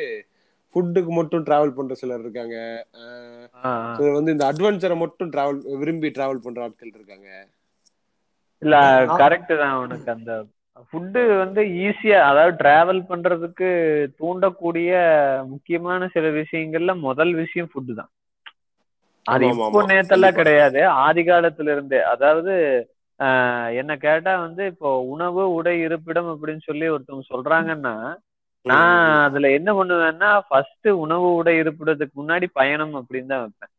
ஃபுட்டுக்கு மட்டும் டிராவல் பண்ற சிலர் இருக்காங்க. வந்து இந்த அட்வென்ச்சரை மட்டும் டிராவல் விரும்பி டிராவல் பண்ற ஆட்கள் இருக்காங்க. இல்ல கரெக்ட் தான் உனக்கு அந்த ஃபுட்டு வந்து ஈஸியா அதாவது டிராவல் பண்றதுக்கு தூண்டக்கூடிய முக்கியமான சில விஷயங்கள்ல முதல் விஷயம் ஃபுட்டு தான். அது இப்போ. நேத்தெல்லாம். கிடையாது ஆதி காலத்துல இருந்தே அதாவது என்ன கேட்டா வந்து இப்போ உணவு உடை இருப்பிடம் அப்படின்னு சொல்லி ஒருத்தவங்க சொல்றாங்கன்னா நான் அதுல என்ன பண்ணுவேன்னா ஃபர்ஸ்ட் உணவு உடை இருப்பிடத்துக்கு முன்னாடி பயணம் அப்படின்னு தான் வைப்பேன்.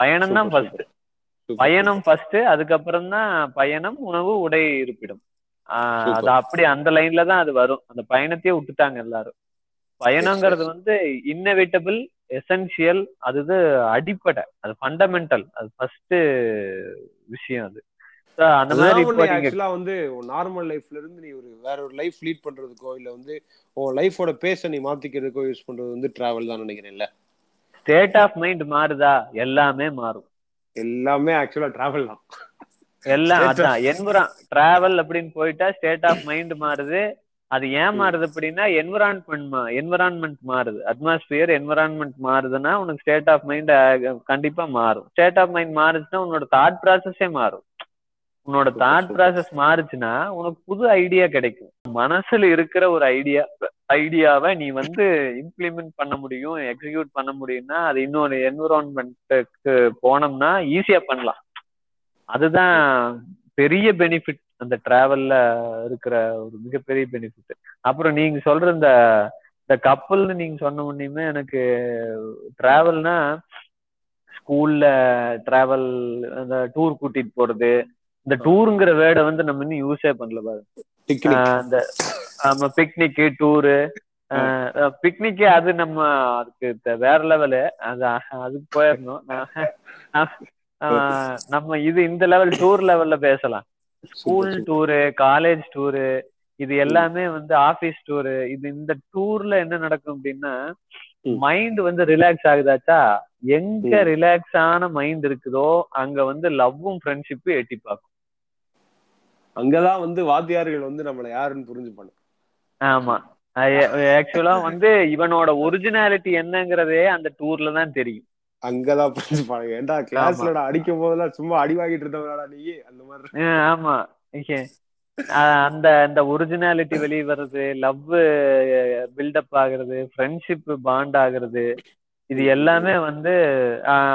பயணம் தான் ஃபர்ஸ்ட். பயணம் ஃபர்ஸ்ட் அதுக்கப்புறம் தான் பயணம் உணவு உடை இருப்பிடம். அது அப்படி அந்த லைன்ல தான் அது வரும். அந்த பயணத்தையே விட்டுட்டாங்க எல்லாரும். பயணங்கிறது. வந்து இன்னவிட்டபிள் எசென்சியல் அது அடிப்படை. அது ஃபண்டமெண்டல் அது ஃபர்ஸ்ட் விஷயம் அது. அந்த மாதிரி வந்து நார்மல் லைஃப்ல இருந்து நீ ஒரு வேற ஒரு லைஃப் லீட் பண்றதுக்கோ இல்ல வந்து உன் லைஃபோட பேஸ நீ மாத்திக்கிறதுக்கோ யூஸ் பண்றது வந்து டிராவல் தான் நினைக்கிறேன்ல ஸ்டேட் ஆஃப் மைண்ட் மாறுதா? எல்லாமே மாறும். எல்லாமே ஆக்சுவலா டிராவல் தான். எல்லாம் அதான் என்விரா டிராவல் அப்படின்னு போயிட்டா ஸ்டேட் ஆஃப் மைண்ட் மாறுது. அது ஏன் மாறுது அப்படின்னா என்விரான்மெண்ட் மா என்விரான்மெண்ட் மாறுது. அட்மாஸ்பியர் என்விரான்மெண்ட் மாறுதுன்னா உனக்கு ஸ்டேட் ஆஃப் மைண்ட் கண்டிப்பா மாறும். ஸ்டேட் ஆஃப் மைண்ட் மாறுச்சுன்னா உன்னோட தாட் ப்ராசஸே மாறும். உன்னோட தாட். ப்ராசஸ் மாறுச்சுன்னா உனக்கு புது ஐடியா கிடைக்கும். மனசுல இருக்கிற ஒரு ஐடியா ஐடியாவை நீ வந்து இம்ப்ளிமெண்ட் பண்ண முடியும் எக்ஸிக்யூட் பண்ண முடியும்னா அது இன்னொரு என்விரான்மெண்ட்டுக்கு போனோம்னா ஈஸியா பண்ணலாம். அதுதான் பெரிய பெனிஃபிட் அந்த டிராவல்ல இருக்கிற ஒரு மிகப்பெரிய பெனிஃபிட் அப்புறம் நீங்க சொல்ற இந்த இந்த கப்பல்னு நீங்க சொன்ன உடனேயுமே எனக்கு டிராவல்னா ஸ்கூல்ல டிராவல் அந்த டூர் கூட்டிட்டு போறது இந்த டூருங்கிற வேர்டை வந்து நம்ம இன்னும் யூஸே பண்ணல பாரு. பிக்னிக் இந்த ஆமா பிக்னிக் டூரு பிக்னிக்கே அது நம்ம அதுக்கு வேற லெவலு அது அதுக்கு போயிடணும் நம்ம இது இந்த லெவல் டூர் லெவல்ல பேசலாம். ஸ்கூல். டூரு காலேஜ் டூரு இது எல்லாமே வந்து ஆபீஸ் டூரு இது இந்த டூர்ல என்ன நடக்கும் அப்படின்னா. மைண்ட் வந்து ரிலாக்ஸ் ஆகுதாச்சா? எங்க. ரிலாக்ஸ் ஆன மைண்ட் இருக்குதோ அங்க வந்து லவ்வும் ஃப்ரெண்ட்ஷிப்பும் எட்டி பார்க்கும். அங்கதான் வந்து வாத்தியார்கள் வந்து நம்மள யாருன்னு புரிஞ்சுப்பாங்க ஆமா. ஆக்சுவலா வந்து இவனோட ஒரிஜினாலிட்டி என்னங்கிறதே அந்த டூர்ல தான் தெரியும். அங்கதான் புரிஞ்சுப்பாங்க ஏன்டா கிளாஸ்ல அடிக்கும் போதெல்லாம் சும்மா அடி வாங்கிட்டு இருந்தவனாடா நீ அந்த மாதிரி. ஆமா. அந்த அந்த ஒரிஜினாலிட்டி வெளியே வர்றது லவ் பில்டப் ஆகுறது ஃப்ரெண்ட்ஷிப் பாண்ட் ஆகுறது இது எல்லாமே வந்து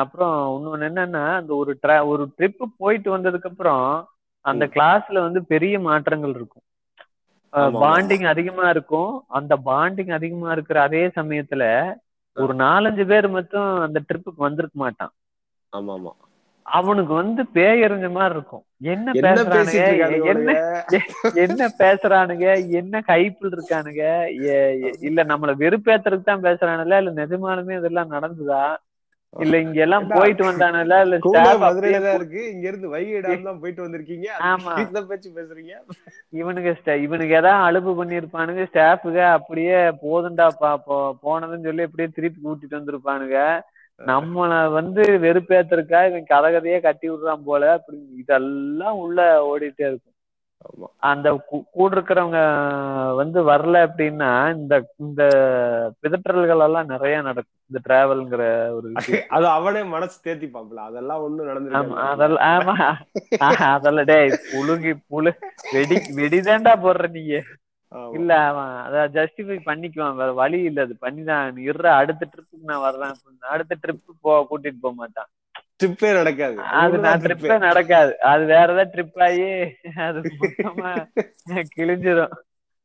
அப்புறம் இன்னொன்னு என்னன்னா அந்த ஒரு ட்ரா ஒரு ட்ரிப் போயிட்டு வந்ததுக்கு அப்புறம் அந்த. கிளாஸ்ல வந்து பெரிய மாற்றங்கள் இருக்கும். பாண்டிங் அதிகமா இருக்கும். அந்த பாண்டிங் அதிகமா இருக்கிற அதே சமயத்துல ஒரு நாலஞ்சு பேர் மட்டும் அந்த ட்ரிப்புக்கு வந்திருக்க மாட்டான். ஆமா ஆமா அவனுக்கு வந்து பேயறிஞ்ச மாதிரி இருக்கும். என்ன பேசுறானுங்க? என்ன என்ன பேசுறானுங்க? என்ன கைப்பில் இருக்கானுங்க? இல்ல நம்மள வெறுப்பேத்துறதுக்கு தான் பேசுறானுல இல்ல நிஜமாலுமே இதெல்லாம் நடந்துதா? இல்ல இங்க எல்லாம் போயிட்டு வந்தானுல இல்ல staff மதுரையில இருக்கு இங்க இருந்து வைகை டேம் தான் போயிட்டு வந்திருக்கீங்க. ஆமா. இந்த பேச்சு பேசுறீங்க? இவனுங்க sta- இவனுங்க ஏதாவது அலுப்பு பண்ணிருப்பானுங்க ஸ்டாஃபுக அப்படியே போதுண்டா பா போனதுன்னு சொல்லி அப்படியே திருப்பி கூட்டிட்டு வந்திருப்பானுங்க. நம்மள வந்து வெறுப்பேத்துறக்கா இவன் கதை கதையே கட்டி விடுறான் போல. அப்படி இதெல்லாம் உள்ள ஓடிட்டே இருக்கும். அந்த கூட இருக்கிறவங்க வந்து வரல அப்படின்னா இந்த இந்த பிதற்றல்கள் எல்லாம் நிறைய நடக்கும். இந்த டிராவல்ங்கிற ஒரு அது அவனே மனசு தேத்திப்பாப்ல அதெல்லாம் ஒண்ணும் நடந்திருக்காது. அதெல்லாம் ஆமா. அதெல்லாம் டேய் புழுங்கி புழு வெடி வெடிதான்டா போடுற நீங்க. இல்ல அவன் அத ஜஸ்டிஃபை பண்ணிக்குவான். வேற வழி இல்ல. அது பண்ணிதான். இருற அடுத்த ட்ரிப்புக்கு நான் வர்றேன். அடுத்த ட்ரிப் போ கூட்டிட்டு போக மாட்டான். ட்ரிப்பே நடக்காது. அது நான். ட்ரிப்பே நடக்காது. அது வேற ஏதாவது ட்ரிப் ஆகி அது மொத்தமா கிழிஞ்சிரும்.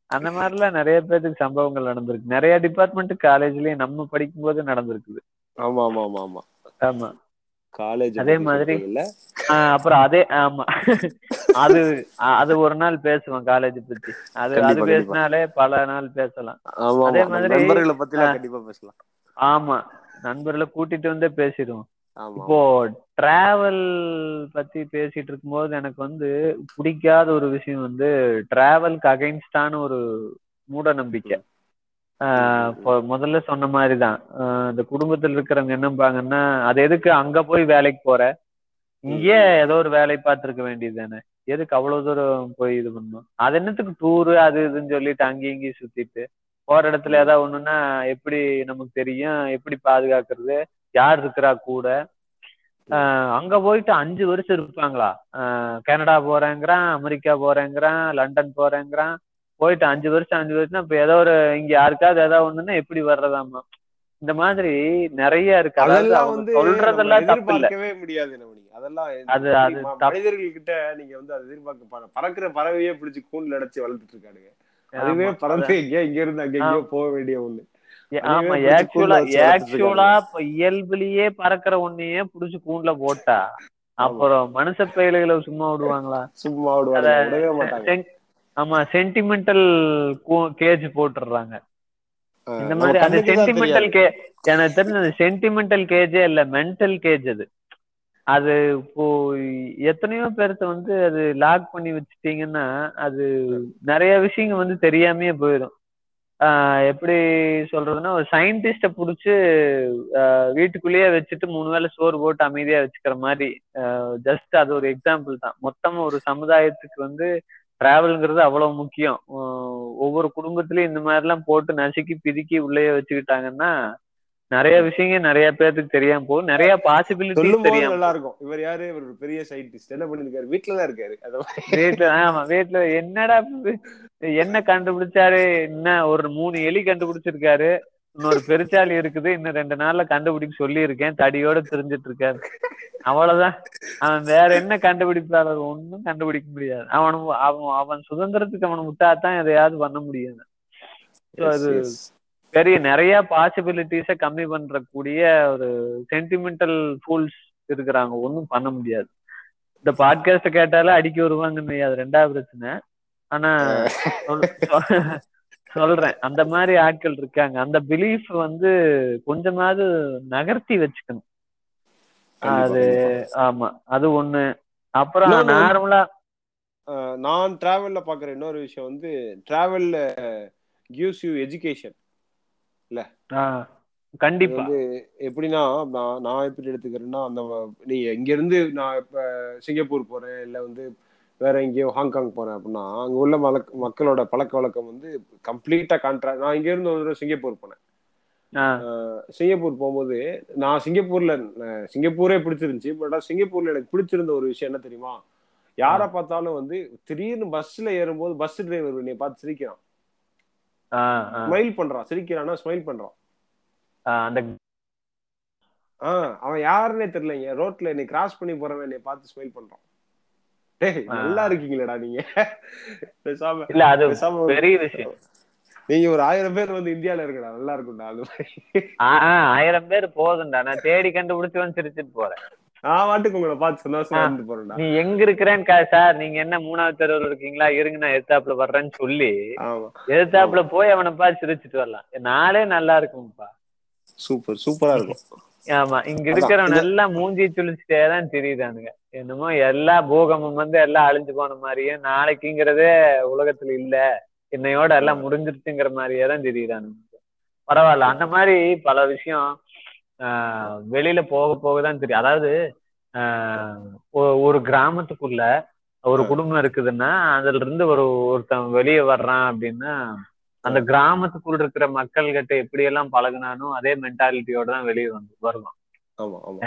அந்த மாதிரிலாம் நிறைய பேருக்கு சம்பவங்கள் நடந்திருக்கு. நிறைய டிபார்ட்மெண்ட் காலேஜ்லயும் நம்ம படிக்கும்போது நடந்திருக்குது. ஆமா ஆமா ஆமா ஆமா. ஆமா. காலேஜ் அதே மாதிரி- அப்புறம் அதே ஆமா. அது அது ஒரு நாள் பேசுவோம் காலேஜ் பத்தி. அது அது. பேசினாலே பல நாள் பேசலாம். அதே மாதிரி- நண்பர்களை பத்தி. கண்டிப்பா பேசலாம். ஆமா. நண்பர்களை கூட்டிட்டு வந்தே பேசிடுவோம். இப்போ டிராவல் பத்தி பேசிட்டு இருக்கும்போது எனக்கு வந்து பிடிக்காத ஒரு விஷயம் வந்து டிராவல்க்கு அகைன்ஸ்டான ஒரு மூட நம்பிக்கை முதல்ல சொன்ன மாதிரிதான். இந்த குடும்பத்துல இருக்கிறவங்க என்னம்பாங்கன்னா அது எதுக்கு? அங்க போய் வேலைக்கு போற? இங்கேயே ஏதோ ஒரு வேலை பார்த்திருக்க வேண்டியது தானே எதுக்கு அவ்வளவு தூரம் போய் இது பண்ணணும்? அது என்னத்துக்கு டூரு அது இதுன்னு சொல்லிட்டு அங்கேயும் இங்கேயும் சுத்திட்டு போற இடத்துல ஏதாவது ஒண்ணுன்னா எப்படி நமக்கு தெரியும்? எப்படி பாதுகாக்கிறது? யார் இருக்கிறா கூட? அங்க போயிட்டு அஞ்சு வருஷம் இருப்பாங்களா? கனடா போறேங்கிறான் அமெரிக்கா போறேங்கிறான் லண்டன் போறேங்கிறான். போயிட்டு அஞ்சு வருஷம் அஞ்சு வருஷம் இப்ப ஏதோ ஒரு இங்க யாருக்காவது ஏதாவது ஒண்ணுன்னா எப்படி வர்றதாமா இந்த மாதிரி நிறைய இருக்கு. அதாவது சொல்றதெல்லாம் தப்பு இல்ல. முடியாது அதெல்லாம் அது- அது தெரியுமா? தப்பு. மனிதர்கள் கிட்ட நீங்க வந்து அதை எதிர்பார்க்க பறக்கிற பறவையே பிடிச்சு கூண்டுல அடைச்சு வளர்த்துட்டு இருக்கானுங்க. அதுவே பறந்து எங்கேயோ இங்க இருந்து அங்க எங்கேயோ போக வேண்டிய ஒண்ணு. ஆமா ஆக்சுவலா ஆக்சுவலா இப்ப இயல்புலயே பறக்கிற ஒன்னையே புடிச்சு கூண்டுல போட்டா அப்புறம் மனுஷ பயல்களை சும்மா விடுவாங்களா? சும்மா விடுவாங்க ஆமா சென்டிமெண்டல் கேஜ் போட்டுடுறாங்க. இந்த மாதிரி அந்த சென்டிமெண்டல். கே எனக்கு தெரிஞ்ச அந்த சென்டிமெண்டல் கேஜே இல்ல மென்டல் கேஜ் அது. அது இப்போ எத்தனையோ பேர்த்த வந்து அது லாக் பண்ணி வச்சுட்டீங்கன்னா அது நிறைய விஷயங்கள் வந்து தெரியாமயே போயிடும். எப்படி சொல்றதுன்னா ஒரு சயின்டிஸ்ட புடிச்சு வீட்டுக்குள்ளேயே வச்சுட்டு மூணு வேளை சோறு போட்டு அமைதியா வச்சுக்கிற மாதிரி ஜஸ்ட் அது ஒரு எக்ஸாம்பிள் தான். மொத்தமா ஒரு சமுதாயத்துக்கு வந்து டிராவல்ங்கிறது அவ்வளவு முக்கியம். ஒவ்வொரு குடும்பத்திலயும் இந்த மாதிரி எல்லாம் போட்டு நசுக்கி பிதுக்கி உள்ளேயே வச்சுக்கிட்டாங்கன்னா நிறைய விஷயங்கள் நிறைய பேர்த்துக்கு தெரியாம போகும் நிறைய போது தெரியாம நல்லா இருக்கும். இவர் யாரு? இவர் ஒரு பெரிய சயின்டிஸ்ட் என்ன பண்ணிருக்காரு? வீட்டுல தான் இருக்காரு. வீட்டுல ஆமா வீட்டுல என்னடா? என்ன கண்டுபிடிச்சாரு? என்ன ஒரு மூணு எலி கண்டுபிடிச்சிருக்காரு. இன்னொரு பெருச்சாளி இருக்குது. இன்னும் ரெண்டு நாள்ல கண்டுபிடிக்க சொல்லியிருக்கேன். தடியோட தெரிஞ்சிட்டு இருக்காரு அவ்வளவுதான். அவன் வேற என்ன கண்டுபிடிப்பாளர் ஒண்ணும் கண்டுபிடிக்க முடியாது. அவன் அவன் அவன் சுதந்திரத்துக்கு அவன் விட்டாதான் எதையாவது பண்ண முடியாது பெரிய நிறைய பாசிபிலிட்டிஸ கம்மி பண்றக்கூடிய ஒரு சென்டிமெண்டல் ஃபூல்ஸ் இருக்கிறாங்க. ஒண்ணும் பண்ண முடியாது. இந்த பாட்காஸ்ட கேட்டாலே அடிக்க வருவாங்கன்னு அது ரெண்டாவது பிரச்சனை. ஆனா சொல்றேன். அந்த மாதிரி ஆட்கள் இருக்காங்க. அந்த பிலீஃப் வந்து கொஞ்சமாவது நகர்த்தி வச்சுக்கணும். அது ஆமா அது ஒண்ணு. அப்புறம் நார்மலா நான் டிராவல்ல பாக்குற இன்னொரு விஷயம் வந்து டிராவல்ல கிவ்ஸ் யூ எஜுகேஷன் கண்டிப்பா. வந்து எப்படின்னா நான் நான் எப்படி எடுத்துக்கிறேன்னா அந்த நீ இங்க இருந்து நான் இப்ப சிங்கப்பூர் போறேன் இல்ல வந்து வேற எங்கேயோ ஹாங்காங் போறேன் அப்படின்னா அங்க உள்ள மலக் மக்களோட பழக்க வழக்கம் வந்து கம்ப்ளீட்டா கான்ட்ரா நான் இங்க இருந்து ஒரு சிங்கப்பூர் போனேன். சிங்கப்பூர் போகும்போது நான் சிங்கப்பூர்ல சிங்கப்பூரே பிடிச்சிருந்துச்சு பட் சிங்கப்பூர்ல எனக்கு பிடிச்சிருந்த ஒரு விஷயம் என்ன தெரியுமா? யாரை பார்த்தாலும் வந்து திடீர்னு பஸ்ல ஏறும்போது பஸ் டிரைவர் என்னை பார்த்து சிரிக்கிறான். ஸ்மைல் பண்றான் சிரிக்கிறானா ஸ்மைல் பண்றான். அந்த அவன் யாருன்னே தெரியலங்க. ரோட்ல என்னை கிராஸ் பண்ணி போறவன் என்னை பார்த்து ஸ்மைல் பண்றான். டேய் நல்லா இருக்கீங்களேடா நீங்க. பேசாம இல்ல அது பெரிய விஷயம். நீங்க ஒரு ஆயிரம் பேர் வந்து இந்தியால இருக்கடா நல்லா இருக்கும்டா அது. ஆயிரம் பேர் போதும்டா. நான் தேடி கண்டுபிடிச்சு வந்து சிரிச்சிட்டு போறேன். நான் வாட்டுக்கு உங்களை பார்த்து சந்தோஷமா இருந்து போறேன்டா. நீ எங்க இருக்கிறேன்னு சார் நீங்க என்ன மூணாவது தெருவில் இருக்கீங்களா? இருங்க நான் எதிர்த்தாப்புல வர்றேன்னு சொல்லி எதிர்த்தாப்புல போய் அவனை பார்த்து சிரிச்சிட்டு வரலாம். நாளே நல்லா இருக்கும்ப்பா. சூப்பர் சூப்பரா இருக்கும். ஆமா இங்க இருக்கிறவன் எல்லாம் மூஞ்சி சுழிச்சுட்டே தான் தெரியுதானுங்க என்னமோ எல்லா பூகம்பம் வந்து எல்லாம் அழிஞ்சு போன மாதிரியே நாளைக்குங்கிறதே உலகத்துல இல்ல. என்னையோட எல்லாம் முடிஞ்சிருச்சுங்கிற மாதிரியே தான் தெரியுதானுங்க பரவாயில்ல அந்த மாதிரி பல விஷயம் வெளியில போக போக தான் தெரியும். அதாவது ஒரு கிராமத்துக்குள்ள ஒரு. குடும்பம் இருக்குதுன்னா அதுல இருந்து ஒரு ஒருத்தன் வெளியே வர்றான் அப்படின்னா அந்த கிராமத்துக்குள்ள இருக்கிற மக்கள் கிட்ட எப்படி எல்லாம் பழகுனானோ அதே மென்டாலிட்டியோட தான் வெளியே வந்து வருவான்.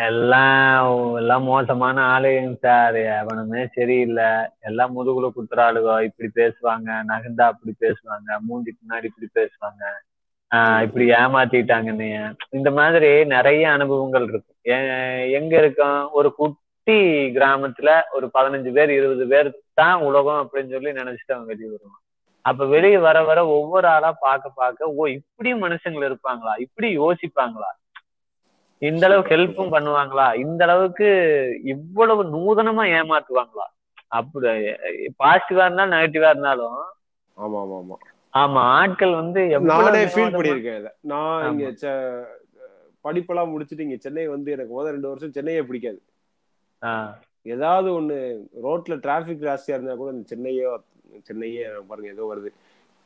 எல்லாம் எல்லாம் மோசமான ஆளுங்க சார். எவனுமே சரியில்லை. எல்லாம் முதுகுல குத்துற ஆளுக இப்படி பேசுவாங்க நகர்ந்தா அப்படி பேசுவாங்க மூஞ்சி பின்னாடி இப்படி பேசுவாங்க. இப்படி ஏமாத்திட்டாங்கன்னையே இந்த மாதிரி நிறைய அனுபவங்கள் இருக்கும் எங்க இருக்கோம்? ஒரு குட்டி கிராமத்துல ஒரு பதினஞ்சு பேர் இருபது பேர் தான் உலகம் அப்படின்னு சொல்லி நினைச்சிட்டு அவன் வெளியே வருவான் அப்ப வெளியே வர வர ஒவ்வொரு ஆளா பார்க்க பார்க்க ஓ இப்படி மனுஷங்க இருப்பாங்களா? இப்படி யோசிப்பாங்களா? இந்த அளவுக்கு ஹெல்ப்பும் பண்ணுவாங்களா? இந்த அளவுக்கு இவ்வளவு நூதனமா ஏமாத்துவாங்களா? அப்படி பாசிட்டிவா இருந்தாலும் நெகட்டிவா இருந்தாலும் ஆமா ஆமா ஆமா. ஆமா ஆட்கள் வந்து நானே ஃபீல் பண்ணியிருக்கேன் இதை. நான். இங்க படிப்பெல்லாம் முடிச்சுட்டு இங்க சென்னை வந்து எனக்கு முதல் ரெண்டு வருஷம் சென்னையே பிடிக்காது. ஏதாவது ஒண்ணு ரோட்ல டிராபிக் ஜாஸ்தியா இருந்தா கூட இந்த சென்னையே சென்னையே பாருங்க ஏதோ வருது.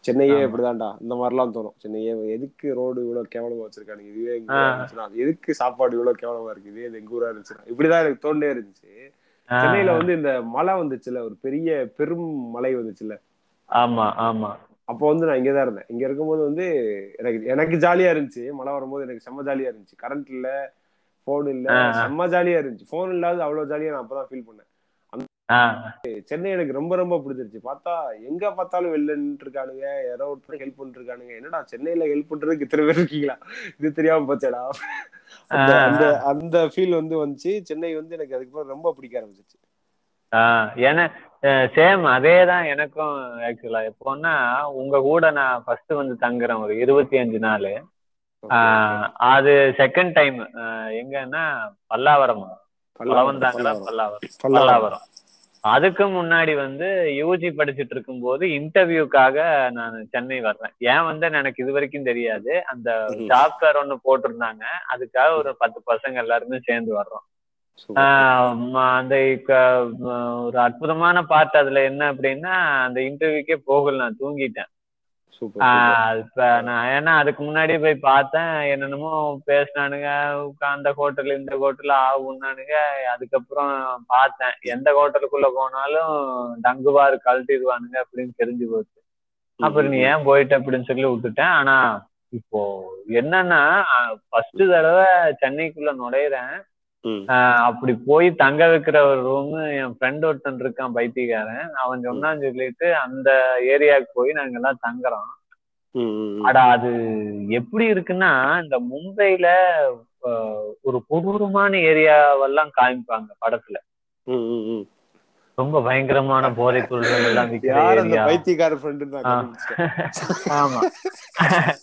சென்னையே. இப்படிதான்டா இந்த மாதிரிலாம் தோணும். சென்னையே எதுக்கு ரோடு இவ்வளவு கேவலமா வச்சிருக்கானுங்க? இதுவே எதுக்கு சாப்பாடு இவ்வளவு கேவலமா இருக்கு? இதே எங்க ஊரா இருந்துச்சுன்னா இப்படிதான் எனக்கு தோண்டே இருந்துச்சு. சென்னையில வந்து இந்த மழை வந்துச்சுல ஒரு பெரிய பெரும் மழை வந்துச்சுல ஆமா ஆமா. அப்போ வந்து நான் இங்கதான் இருந்தேன். இங்க இருக்கும்போது வந்து எனக்கு எனக்கு ஜாலியா இருந்துச்சு. மழை வரும்போது எனக்கு செம்ம ஜாலியா இருந்துச்சு. கரண்ட் இல்ல போன் இல்ல. செம்ம ஜாலியா இருந்துச்சு. போன் இல்லாத அவ்வளவு ஜாலியா நான் அப்பதான் ஃபீல் பண்ணேன். சென்னை எனக்கு ரொம்ப ரொம்ப பிடிச்சிருச்சு. பார்த்தா எங்க பார்த்தாலும் வெளில நின்னுட்டு இருக்கானுங்க யாரோ ஒருத்தர் ஹெல்ப் பண்ணிட்டு இருக்கானுங்க என்னடா சென்னையில ஹெல்ப் பண்றதுக்கு இத்தனை பேர் இருக்கீங்களா? இது தெரியாம போச்சேடா. அந்த. அந்த ஃபீல் வந்து வந்துச்சு. சென்னை வந்து எனக்கு அதுக்கப்புறம் ரொம்ப பிடிக்க ஆரம்பிச்சிச்சு ஏன்னா சேம் அதே தான் எனக்கும் ஆக்சுவலா எப்போன்னா உங்க கூட நான் ஃபர்ஸ்ட் வந்து தங்குறேன் ஒரு இருபத்தி அஞ்சு நாள் அது செகண்ட் டைம் எங்கன்னா பல்லாவரம். பல்லாவரம் பல்லாவரம். அதுக்கு முன்னாடி வந்து யூஜி படிச்சுட்டு இருக்கும்போது இன்டர்வியூக்காக நான் சென்னை வர்றேன். ஏன் வந்து எனக்கு இது வரைக்கும் தெரியாது. அந்த. சாப்ட்வேர் ஒண்ணு போட்டிருந்தாங்க. அதுக்காக ஒரு பத்து பசங்க எல்லாருமே சேர்ந்து வர்றோம். அந்த ஒரு அற்புதமான பார்ட் அதுல என்ன அப்படின்னா அந்த இன்டர்வியூக்கே போகல நான் தூங்கிட்டேன். நான் ஏன்னா அதுக்கு முன்னாடி போய் பார்த்தேன் என்னென்னமோ பேசினானுங்க அந்த ஹோட்டல் இந்த ஹோட்டல் ஆகுனானுங்க அதுக்கப்புறம் பார்த்தேன் எந்த ஹோட்டலுக்குள்ள போனாலும் டங்குவாரு கழட்டிடுவானுங்க அப்படின்னு தெரிஞ்சு போச்சு. அப்புறம் நீ ஏன் போயிட்ட அப்படின்னு சொல்லி விட்டுட்டேன். ஆனா இப்போ என்னன்னா ஃபர்ஸ்ட் தடவை சென்னைக்குள்ள நுழையிறேன். அப்படி போய் தங்க வைக்கிற ஒரு ரூம் என் ஃப்ரெண்ட் ஒருத்தன் இருக்கான் பைத்தியக்காரன் அவன் சொன்னான்னு சொல்லிட்டு அந்த ஏரியாவுக்கு போய் நாங்க எல்லாம் தங்குறோம். அட அது எப்படி இருக்குன்னா இந்த மும்பைல ஒரு கொடூரமான ஏரியாவெல்லாம் காமிப்பாங்க படத்துல. ரொம்ப பயங்கரமான போதைப் பொருள்கள் எல்லாம். *laughs* ஆமா *laughs*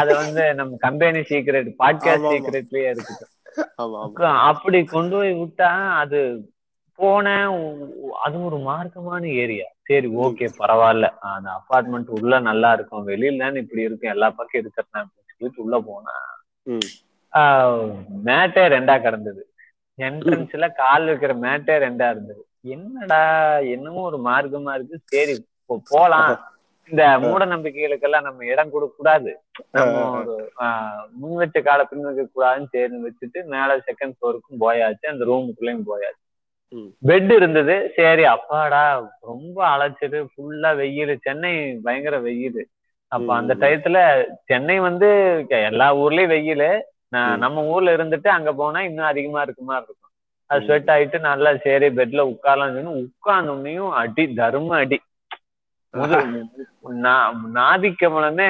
அது வந்து நம்ம கம்பெனி சீக்ரெட் பாட்காஸ்ட். சீக்ரெட்லயே அக்கா, அப்படி கொண்டு போய் விட்டா அது போனேன் உ- அது ஒரு மார்க்கமான ஏரியா. சரி ஓகே பரவாயில்ல. அந்த அபார்ட்மெண்ட் உள்ள நல்லா இருக்கும். வெளியில இப்படி இருக்கும். எல்லா பக்கம் இருக்கிறேன் அப்படின்னு சொல்லிட்டு உள்ள போனேன் ம். மேட்டே ரெண்டா கிடந்தது. என்ட்ரன்ஸ்ல கால் வைக்கிற மேட்டே ரெண்டா இருந்தது. என்னடா என்னமோ ஒரு மார்க்கமா இருக்கு. சரி போலாம். *laughs* இந்த மூட நம்பிக்கைகளுக்கெல்லாம் நம்ம இடம் கொடுக்க கூடாது நம்ம ஒரு முன் வச்ச கால பின் வைக்க கூடாதுன்னு சரி வச்சுட்டு மேல செகண்ட் ஃப்ளோருக்கும் போயாச்சு அந்த ரூமுக்குள்ளேயும் போயாச்சு. பெட் இருந்தது சரி அப்பாடா ரொம்ப அலைச்சது ஃபுல்லா வெயில் சென்னை பயங்கர வெயில் அப்ப அந்த. டயத்துல சென்னை வந்து எல்லா ஊர்லயும் வெயில். நம்ம ஊர்ல இருந்துட்டு அங்க போனா இன்னும் அதிகமா இருக்க மாதிரி இருக்கும் அது. ஸ்வெட் ஆயிட்டு நல்லா சரி பெட்ல உட்காரலாம் உட்கார்ந்தோடனையும் அடி தர்ம அடி நாதிக்கமலமே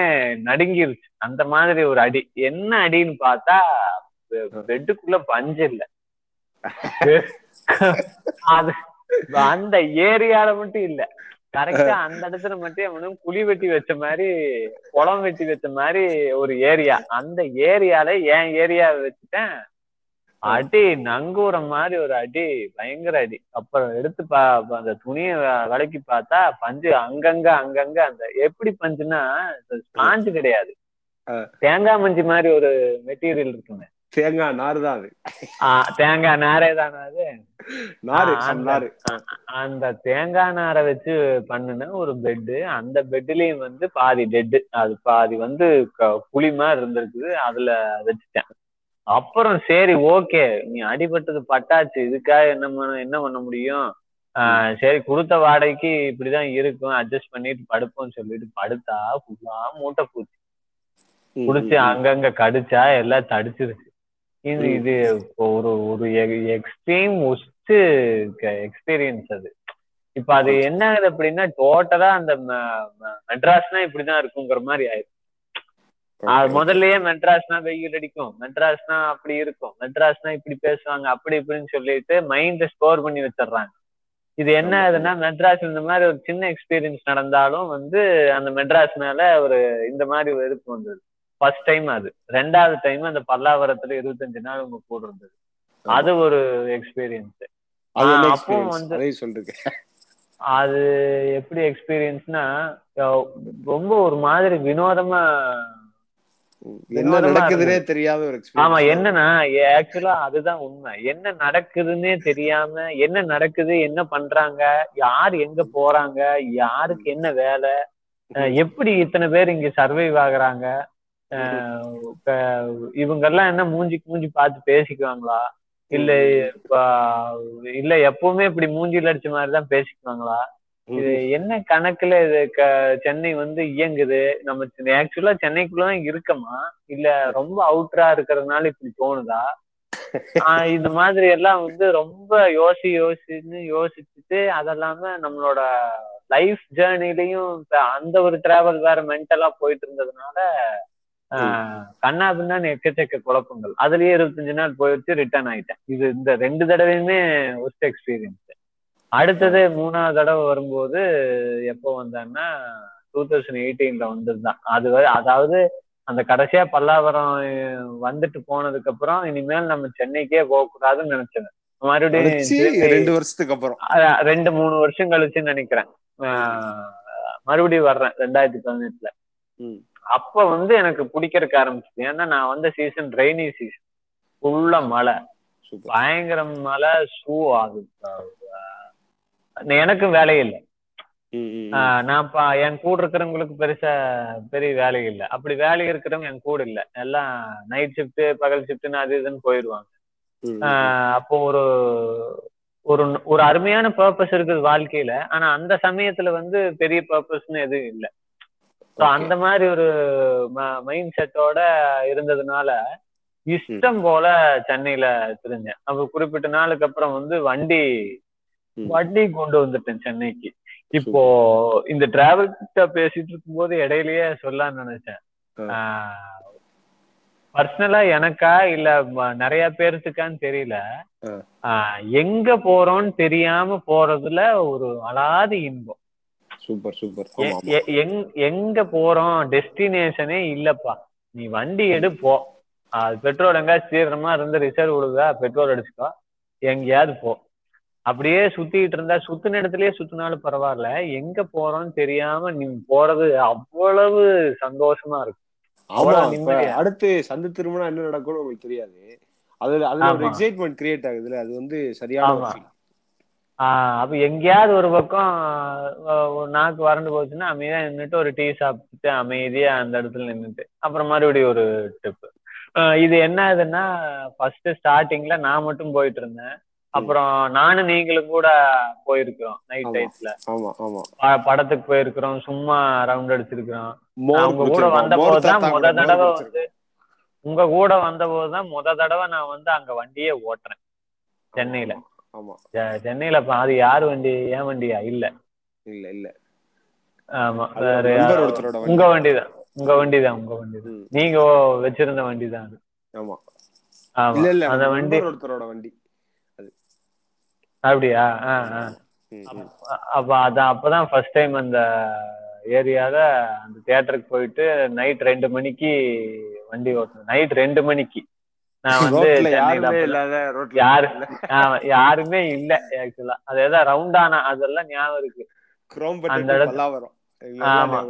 நடுங்கிருச்சு. அந்த மாதிரி ஒரு அடி. என்ன அடின்னு பார்த்தா பெட்டுக்குள்ள பஞ்சு இல்ல. அது அந்த ஏரியால மட்டும் இல்ல. கரெக்டா அந்த இடத்துல மட்டும் அவனும் குழி வெட்டி வச்ச மாதிரி குளம் வெட்டி வச்ச மாதிரி ஒரு ஏரியா. அந்த ஏரியால என் ஏரியா வச்சுட்டேன். அடி நங்கூர மாதிரி ஒரு அடி பயங்கர அடி. அப்புறம் எடுத்து பா அந்த துணியை விலைக்கு பார்த்தா பஞ்சு அங்கங்க அங்கங்க அந்த எப்படி பஞ்சுன்னா ஸ்பாஞ்சு கிடையாது. தேங்காய் மஞ்சி மாதிரி ஒரு மெட்டீரியல் இருக்குங்க. தேங்காய் நாறு தான் அது. தேங்காய் நாரே தானே அது? அந்த- தேங்காய் நாரை வச்சு பண்ணுன ஒரு பெட்டு அந்த பெட்லயும் வந்து பாதி டெட்டு அது பாதி வந்து புளி மாதிரி இருந்திருக்குது. அதுல வச்சுட்டேன். அப்புறம் சரி ஓகே. நீ அடிபட்டது பட்டாச்சு. இதுக்காக என்ன பண்ண என்ன பண்ண முடியும்? சரி கொடுத்த வாடகைக்கு இப்படிதான் இருக்கும். அட்ஜஸ்ட் பண்ணிட்டு படுப்போம்னு சொல்லிட்டு படுத்தா ஃபுல்லா மூட்டை பூச்சி. ம். அங்கங்க கடிச்சா எல்லாம் தடிச்சிருச்சு. இது. இது ஒரு ஒரு எக்ஸ்ட்ரீம் ஒஸ்ட் எக்ஸ்பீரியன்ஸ் அது. இப்ப அது என்ன ஆகுது அப்படின்னா டோட்டலா அந்த மெட்ராஸ்னா இப்படிதான் இருக்குங்கிற மாதிரி ஆயிடுச்சு. முதல்லயே மெட்ராஸ்னா வெயில் அடிக்கும். மெட்ராஸ்னா அப்படி இருக்கும். மெட்ராஸ்னா இப்படி பேசுவாங்க அப்படி இப்படின்னு சொல்லிட்டு மைண்ட ஸ்டோர் பண்ணி வச்சிடுறாங்க. இது என்ன. ஆகுதுன்னா மெட்ராஸ் இந்த மாதிரி ஒரு சின்ன எக்ஸ்பீரியன்ஸ் நடந்தாலும் வந்து அந்த மெட்ராஸ் மேல ஒரு இந்த மாதிரி வெறுப்பு வந்தது. ஃபர்ஸ்ட் டைம் அது. ரெண்டாவது டைம் அந்த பல்லாவரத்துல இருபத்தஞ்சு நாள் உங்க கூட இருந்தது. அது ஒரு எக்ஸ்பீரியன்ஸ் அப்பவும்? வந்து- சொல்றீங்க அது எப்படி எக்ஸ்பீரியன்ஸ்னா ரொம்ப ஒரு மாதிரி வினோதமா என்ன நடக்குதுன்னே தெரியாத ஒரு ஆமா என்னன்னா ஆக்சுவலா அதுதான் உண்மை. என்ன நடக்குதுன்னே தெரியாம என்ன நடக்குது என்ன பண்றாங்க யார் எங்க போறாங்க யாருக்கு என்ன வேலை அஹ் எப்படி இத்தனை பேர் இங்க சர்வைவ் ஆகுறாங்க இவங்க எல்லாம் என்ன மூஞ்சிக்கு மூஞ்சி பார்த்து பேசிக்குவாங்களா? இல்ல இல்ல எப்பவுமே இப்படி மூஞ்சில அடிச்ச மாதிரிதான் பேசிக்குவாங்களா? இது என்ன கணக்குல இது சென்னை வந்து இயங்குது? நம்ம ஆக்சுவலா சென்னைக்குள்ளதான் இருக்கமா? இல்ல ரொம்ப அவுட்டரா இருக்கிறதுனால இப்படி தோணுதா? இந்த மாதிரி எல்லாம் வந்து ரொம்ப யோசி யோசின்னு யோசிச்சுட்டு அதெல்லாம நம்மளோட லைஃப் ஜேர்னிலையும் அந்த ஒரு டிராவல் வேற மென்டலா போயிட்டு இருந்ததுனால கண்ணா பின்னான்னு எக்கச்சக்க குழப்பங்கள். அதுலயே இருபத்தஞ்சு நாள் போயிடுச்சு ரிட்டர்ன் ஆயிட்டேன். இது இந்த ரெண்டு தடவையுமே ஒஸ்ட் எக்ஸ்பீரியன்ஸ் அடுத்தது மூணாவது தடவை வரும்போது எப்போ வந்தேன்னா டூ தௌசண்ட் எயிட்டீன்ல வந்ததுதான். அது அதாவது அந்த கடைசியா பல்லாவரம் வந்துட்டு போனதுக்கு அப்புறம் இனிமேல் நம்ம சென்னைக்கே போக கூடாதுன்னு நினைச்சேன். மறுபடியும் ரெண்டு வருஷத்துக்கு அப்புறம். ரெண்டு மூணு வருஷம் கழிச்சுன்னு நினைக்கிறேன். மறுபடியும் வர்றேன் ரெண்டாயிரத்தி பதினெட்டுல. அப்ப வந்து எனக்கு பிடிக்கிறதுக்கு ஆரம்பிச்சது. ஏன்னா நான் வந்த சீசன் ரெய்னி சீசன் ஃபுல்லா மழை. சூப்பர். பயங்கர மழை ஷூ அஹ், எனக்கும் வேலை இல்லை. நான் என் கூட இருக்கிறவங்களுக்கு பெருசா பெரிய வேலை இல்லை. அப்படி வேலை இருக்கிறவங்க என் கூட இல்லை. எல்லாம் நைட் ஷிஃப்ட் பகல் ஷிஃப்ட்னு அது இதுன்னு போயிடுவாங்க. அப்போ ஒரு ஒரு ஒரு அருமையான பர்பஸ் இருக்குது வாழ்க்கையில. ஆனா அந்த சமயத்துல வந்து பெரிய பர்பஸ்னு எதுவும் இல்லை. ஸோ. அந்த மாதிரி ஒரு மைண்ட் செட்டோட இருந்ததுனால இஷ்டம் போல சென்னையில தெரிஞ்சேன் அப்ப குறிப்பிட்ட நாளுக்கு அப்புறம் வந்து வண்டி. வண்டி கொண்டு வந்துட்டேன் சென்னைக்கு. இப்போ இந்த டிராவல் கிட்ட பேசிட்டு இருக்கும்போது இடையிலயே சொல்லலாம்னு நினைச்சேன். பர்சனலா எனக்கா இல்ல நிறைய பேர்த்துக்கான்னு தெரியல. எங்க போறோம்னு தெரியாம போறதுல ஒரு அலாதி இன்பம். Super super. எங்க போறோம் டெஸ்டினேஷனே இல்லப்பா. நீ வண்டி எடு போ. அது பெட்ரோல் எங்கேயாச்சும் சீக்கிரமா இருந்து ரிசர்வ் விடுதா பெட்ரோல் அடிச்சுக்கோ. எங்கேயாவது போ. அப்படியே சுத்திட்டு இருந்தா சுத்தின இடத்துலயே சுத்தினாலும் பரவாயில்ல. எங்க போறோம்னு தெரியாம நீ போறது அவ்வளவு சந்தோஷமா இருக்கும் அடுத்து சந்து திரும்பினா என்ன நடக்கும்னு உங்களுக்கு தெரியாது. அதுல அதுல ஒரு. எக்ஸைட்மெண்ட் கிரியேட் ஆகுதுல அது வந்து சரியான அப்ப எங்கேயாவது ஒரு பக்கம் ஒரு நாக்கு வறண்டு போச்சுன்னா அமைதியா நின்னுட்டு ஒரு டீ சாப்பிட்டுட்டு அமைதியா அந்த இடத்துல நின்னுட்டு அப்புறம் மறுபடியும் ஒரு ட்ரிப் இது என்ன ஆகுதுன்னா ஃபர்ஸ்ட் ஸ்டார்டிங்ல நான் மட்டும் போயிட்டு இருந்தேன். அப்புறம் நானும் நீங்களும் கூட போயிருக்கிறோம் நைட் ஆமா. படத்துக்கு போயிருக்கிறோம் சும்மா ரவுண்ட் அடிச்சிருக்கிறோம். உங்க கூட. வந்த போதுதான் முத தடவை குடிச்சிருக்கோம். உங்க கூட வந்த போதுதான் முத தடவை நான் வந்து அங்க வண்டியே ஓட்டுறேன். சென்னையில. சென்னையில அது யார் வண்டி ஏன் வண்டியா? இல்ல. இல்ல இல்ல. ஆமா வண்டி. உங்க வண்டிதான். உங்க வண்டிதான் உங்க வண்டிதான். ம். நீங்க வச்சிருந்த வண்டிதான் அது. ஆமா. ஆமா அந்த வண்டி ஒருத்தரோட வண்டி. அப்படியா? ஆ அப்ப அதான் அப்பதான் ஃபர்ஸ்ட் டைம் அந்த ஏரியால அந்த தியேட்டருக்கு போயிட்டு நைட் ரெண்டு மணிக்கு வண்டி ஓட்டணும் நைட் ரெண்டு மணிக்கு. நான் வந்து யாரு யாருமே இல்ல ஆக்சுவலா அது ஏதாவது ரவுண்டானா அதெல்லாம் ஞாபகம் இருக்கு. அந்த பட்டேட்டு இடத்து- பல்லாவரம். ஆமா.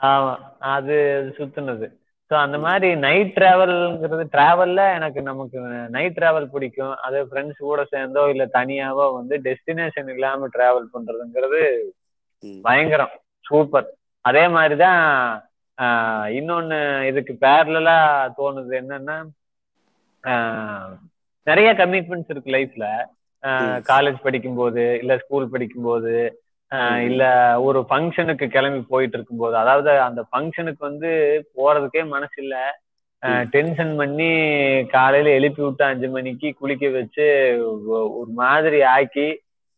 ஆமா. அது சுத்துனது. ஸோ அந்த மாதிரி நைட் டிராவல்ங்கிறது டிராவல்ல எனக்கு நமக்கு நைட் டிராவல் பிடிக்கும். அது ஃப்ரெண்ட்ஸ் கூட சேர்ந்தோ இல்ல தனியாவோ வந்து டெஸ்டினேஷன் இல்லாம டிராவல் பண்றதுங்கிறது பயங்கரம். சூப்பர் அதே மாதிரிதான் ஆஹ், இன்னொன்னு இதுக்கு பேரலா தோணுது என்னன்னா நிறைய கமிட்மெண்ட்ஸ் இருக்கு லைஃப்ல காலேஜ் படிக்கும்போது இல்ல ஸ்கூல் படிக்கும்போது. இல்ல ஒரு ஃபங்க்ஷனுக்கு கிளம்பி போயிட்டு இருக்கும்போது அதாவது அந்த ஃபங்க்ஷனுக்கு வந்து போறதுக்கே மனசு இல்ல டென்ஷன் பண்ணி காலையில எழுப்பி விட்டு அஞ்சு மணிக்கு குளிக்க வச்சு ஒரு மாதிரி ஆக்கி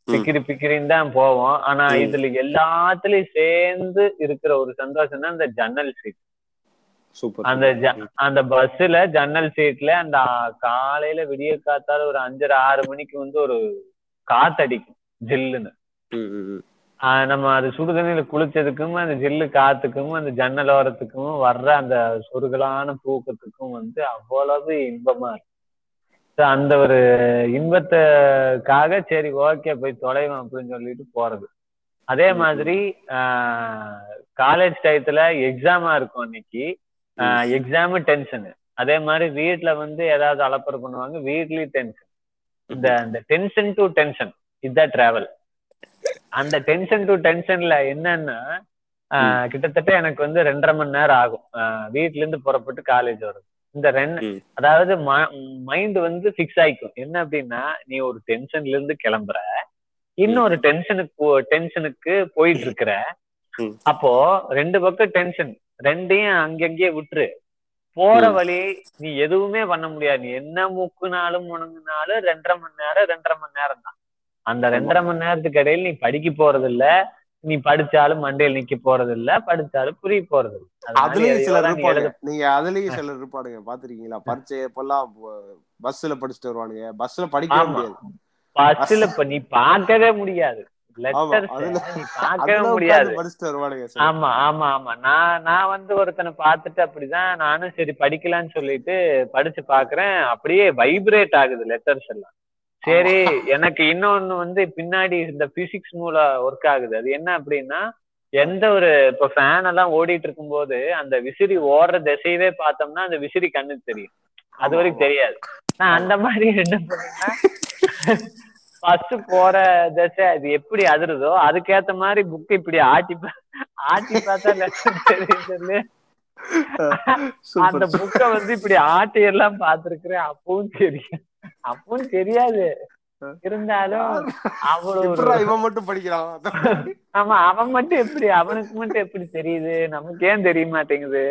பிக்கிரி பிக்கிரின்னு தான் போவோம். ஆனா. இதுல எல்லாத்துலயும் சேர்ந்து இருக்கிற ஒரு சந்தோஷம் தான் இந்த ஜன்னல் சீட் அந்த அந்த பஸ்ல ஜன்னல் சீட்ல அந்த காலையில விடிய காத்தால ஒரு அஞ்சரை ஆறு மணிக்கு வந்து ஒரு காத்தடிக்கும் ஜில்லுன்னு. நம்ம அது சுடுதண்ணில குளிச்சதுக்கும் அந்த ஜில்லு காத்துக்கும் அந்த ஜன்னல் ஓரத்துக்கும் வர்ற அந்த சொருகலான தூக்கத்துக்கும் வந்து அவ்வளவு இன்பமா இருக்கும் So, அந்த ஒரு இன்பத்துக்காக சரி ஓகே போய் தொலைவோம் அப்படின்னு சொல்லிட்டு போறது. அதே. மாதிரி காலேஜ் டயத்துல எக்ஸாமா இருக்கும் அன்னைக்கு. எக்ஸாமு டென்ஷனு அதே மாதிரி வீட்ல வந்து ஏதாவது அலப்பறை பண்ணுவாங்க வீட்லயும் டென்ஷன் இந்த இந்த டென்ஷன் டு டென்ஷன் இதுதான் டிராவல் அந்த டென்ஷன் டு டென்ஷன்ல என்னன்னா ஆஹ், கிட்டத்தட்ட எனக்கு வந்து ரெண்டரை மணி நேரம் ஆகும். வீட்ல இருந்து புறப்பட்டு காலேஜ் வரும் இந்த ரெண்டு. அதாவது மைண்ட் வந்து ஃபிக்ஸ் ஆயிக்கும். என்ன அப்படின்னா நீ ஒரு டென்ஷன்ல இருந்து கிளம்புற. இன்னொரு டென்ஷனுக்கு டென்ஷனுக்கு போயிட்டு இருக்கிற. அப்போ ரெண்டு பக்கம் டென்ஷன் ரெண்டையும் அங்கங்கேயே விட்டுரு. போற. வழி நீ எதுவுமே பண்ண முடியாது. நீ என்ன முக்குனாலும் முணங்குனாலும் ரெண்டரை மணி நேரம் ரெண்டரை மணி நேரம் தான் அந்த ரெண்டரை மணி நேரத்துக்கு இடையில நீ படிக்க போறது இல்ல நீ படிச்சாலும் மண்டையில் நிக்க போறது இல்ல படிச்சாலும் புரிய போறது இல்ல அதுலயும் சிலர் இருப்பாங்க நீங்க அதுலயும் *laughs* சிலர் இருப்பானுங்க பாத்திருக்கீங்களா? பரீட்சை எப்பெல்லாம் பஸ்ல படிச்சுட்டு வருவானுங்க. பஸ்ல படிக்கவே ஆமா. முடியாது. பஸ்ல நீ பார்க்கவே முடியாது. *laughs* ஆமா. ஆமா ஆமா நான் நான் வந்து ஒருத்தனை பார்த்துட்டு அப்படிதான் நானும் சரி படிக்கலாம்னு சொல்லிட்டு படிச்சு பாக்குறேன் அப்படியே வைப்ரேட் ஆகுது லெட்டர்ஸ் எல்லாம். சரி எனக்கு இன்னொன்னு வந்து பின்னாடி இந்த பிசிக்ஸ் மூலம் ஒர்க் ஆகுது. அது என்ன அப்படின்னா எந்த ஒரு இப்ப ஃபேன் எல்லாம் ஓடிட்டு இருக்கும்போது அந்த விசிறி ஓடுற திசையவே பார்த்தோம்னா அந்த விசிறி கண்ணுக்கு தெரியும். அது வரைக்கும் தெரியாது. நான் அந்த மாதிரி என்ன பண்ணேன்னா *laughs* ஃபர்ஸ்ட் போற திசை அது எப்படி அதிருதோ அதுக்கேத்த மாதிரி புக் இப்படி ஆட்டி ஆட்டி பார்த்தா சொல்லு அந்த. புக்க வந்து இப்படி ஆட்டி எல்லாம் பார்த்திருக்கிறேன் அப்பவும் தெரியும். அப்பவும் தெரியாது. இருந்தாலும் அவ்வளவு இவன் மட்டும் படிக்கிறான்? ஆமா அவன் மட்டும் எப்படி அவனுக்கு மட்டும் எப்படி தெரியுது? நமக்கு ஏன் தெரிய மாட்டேங்குது.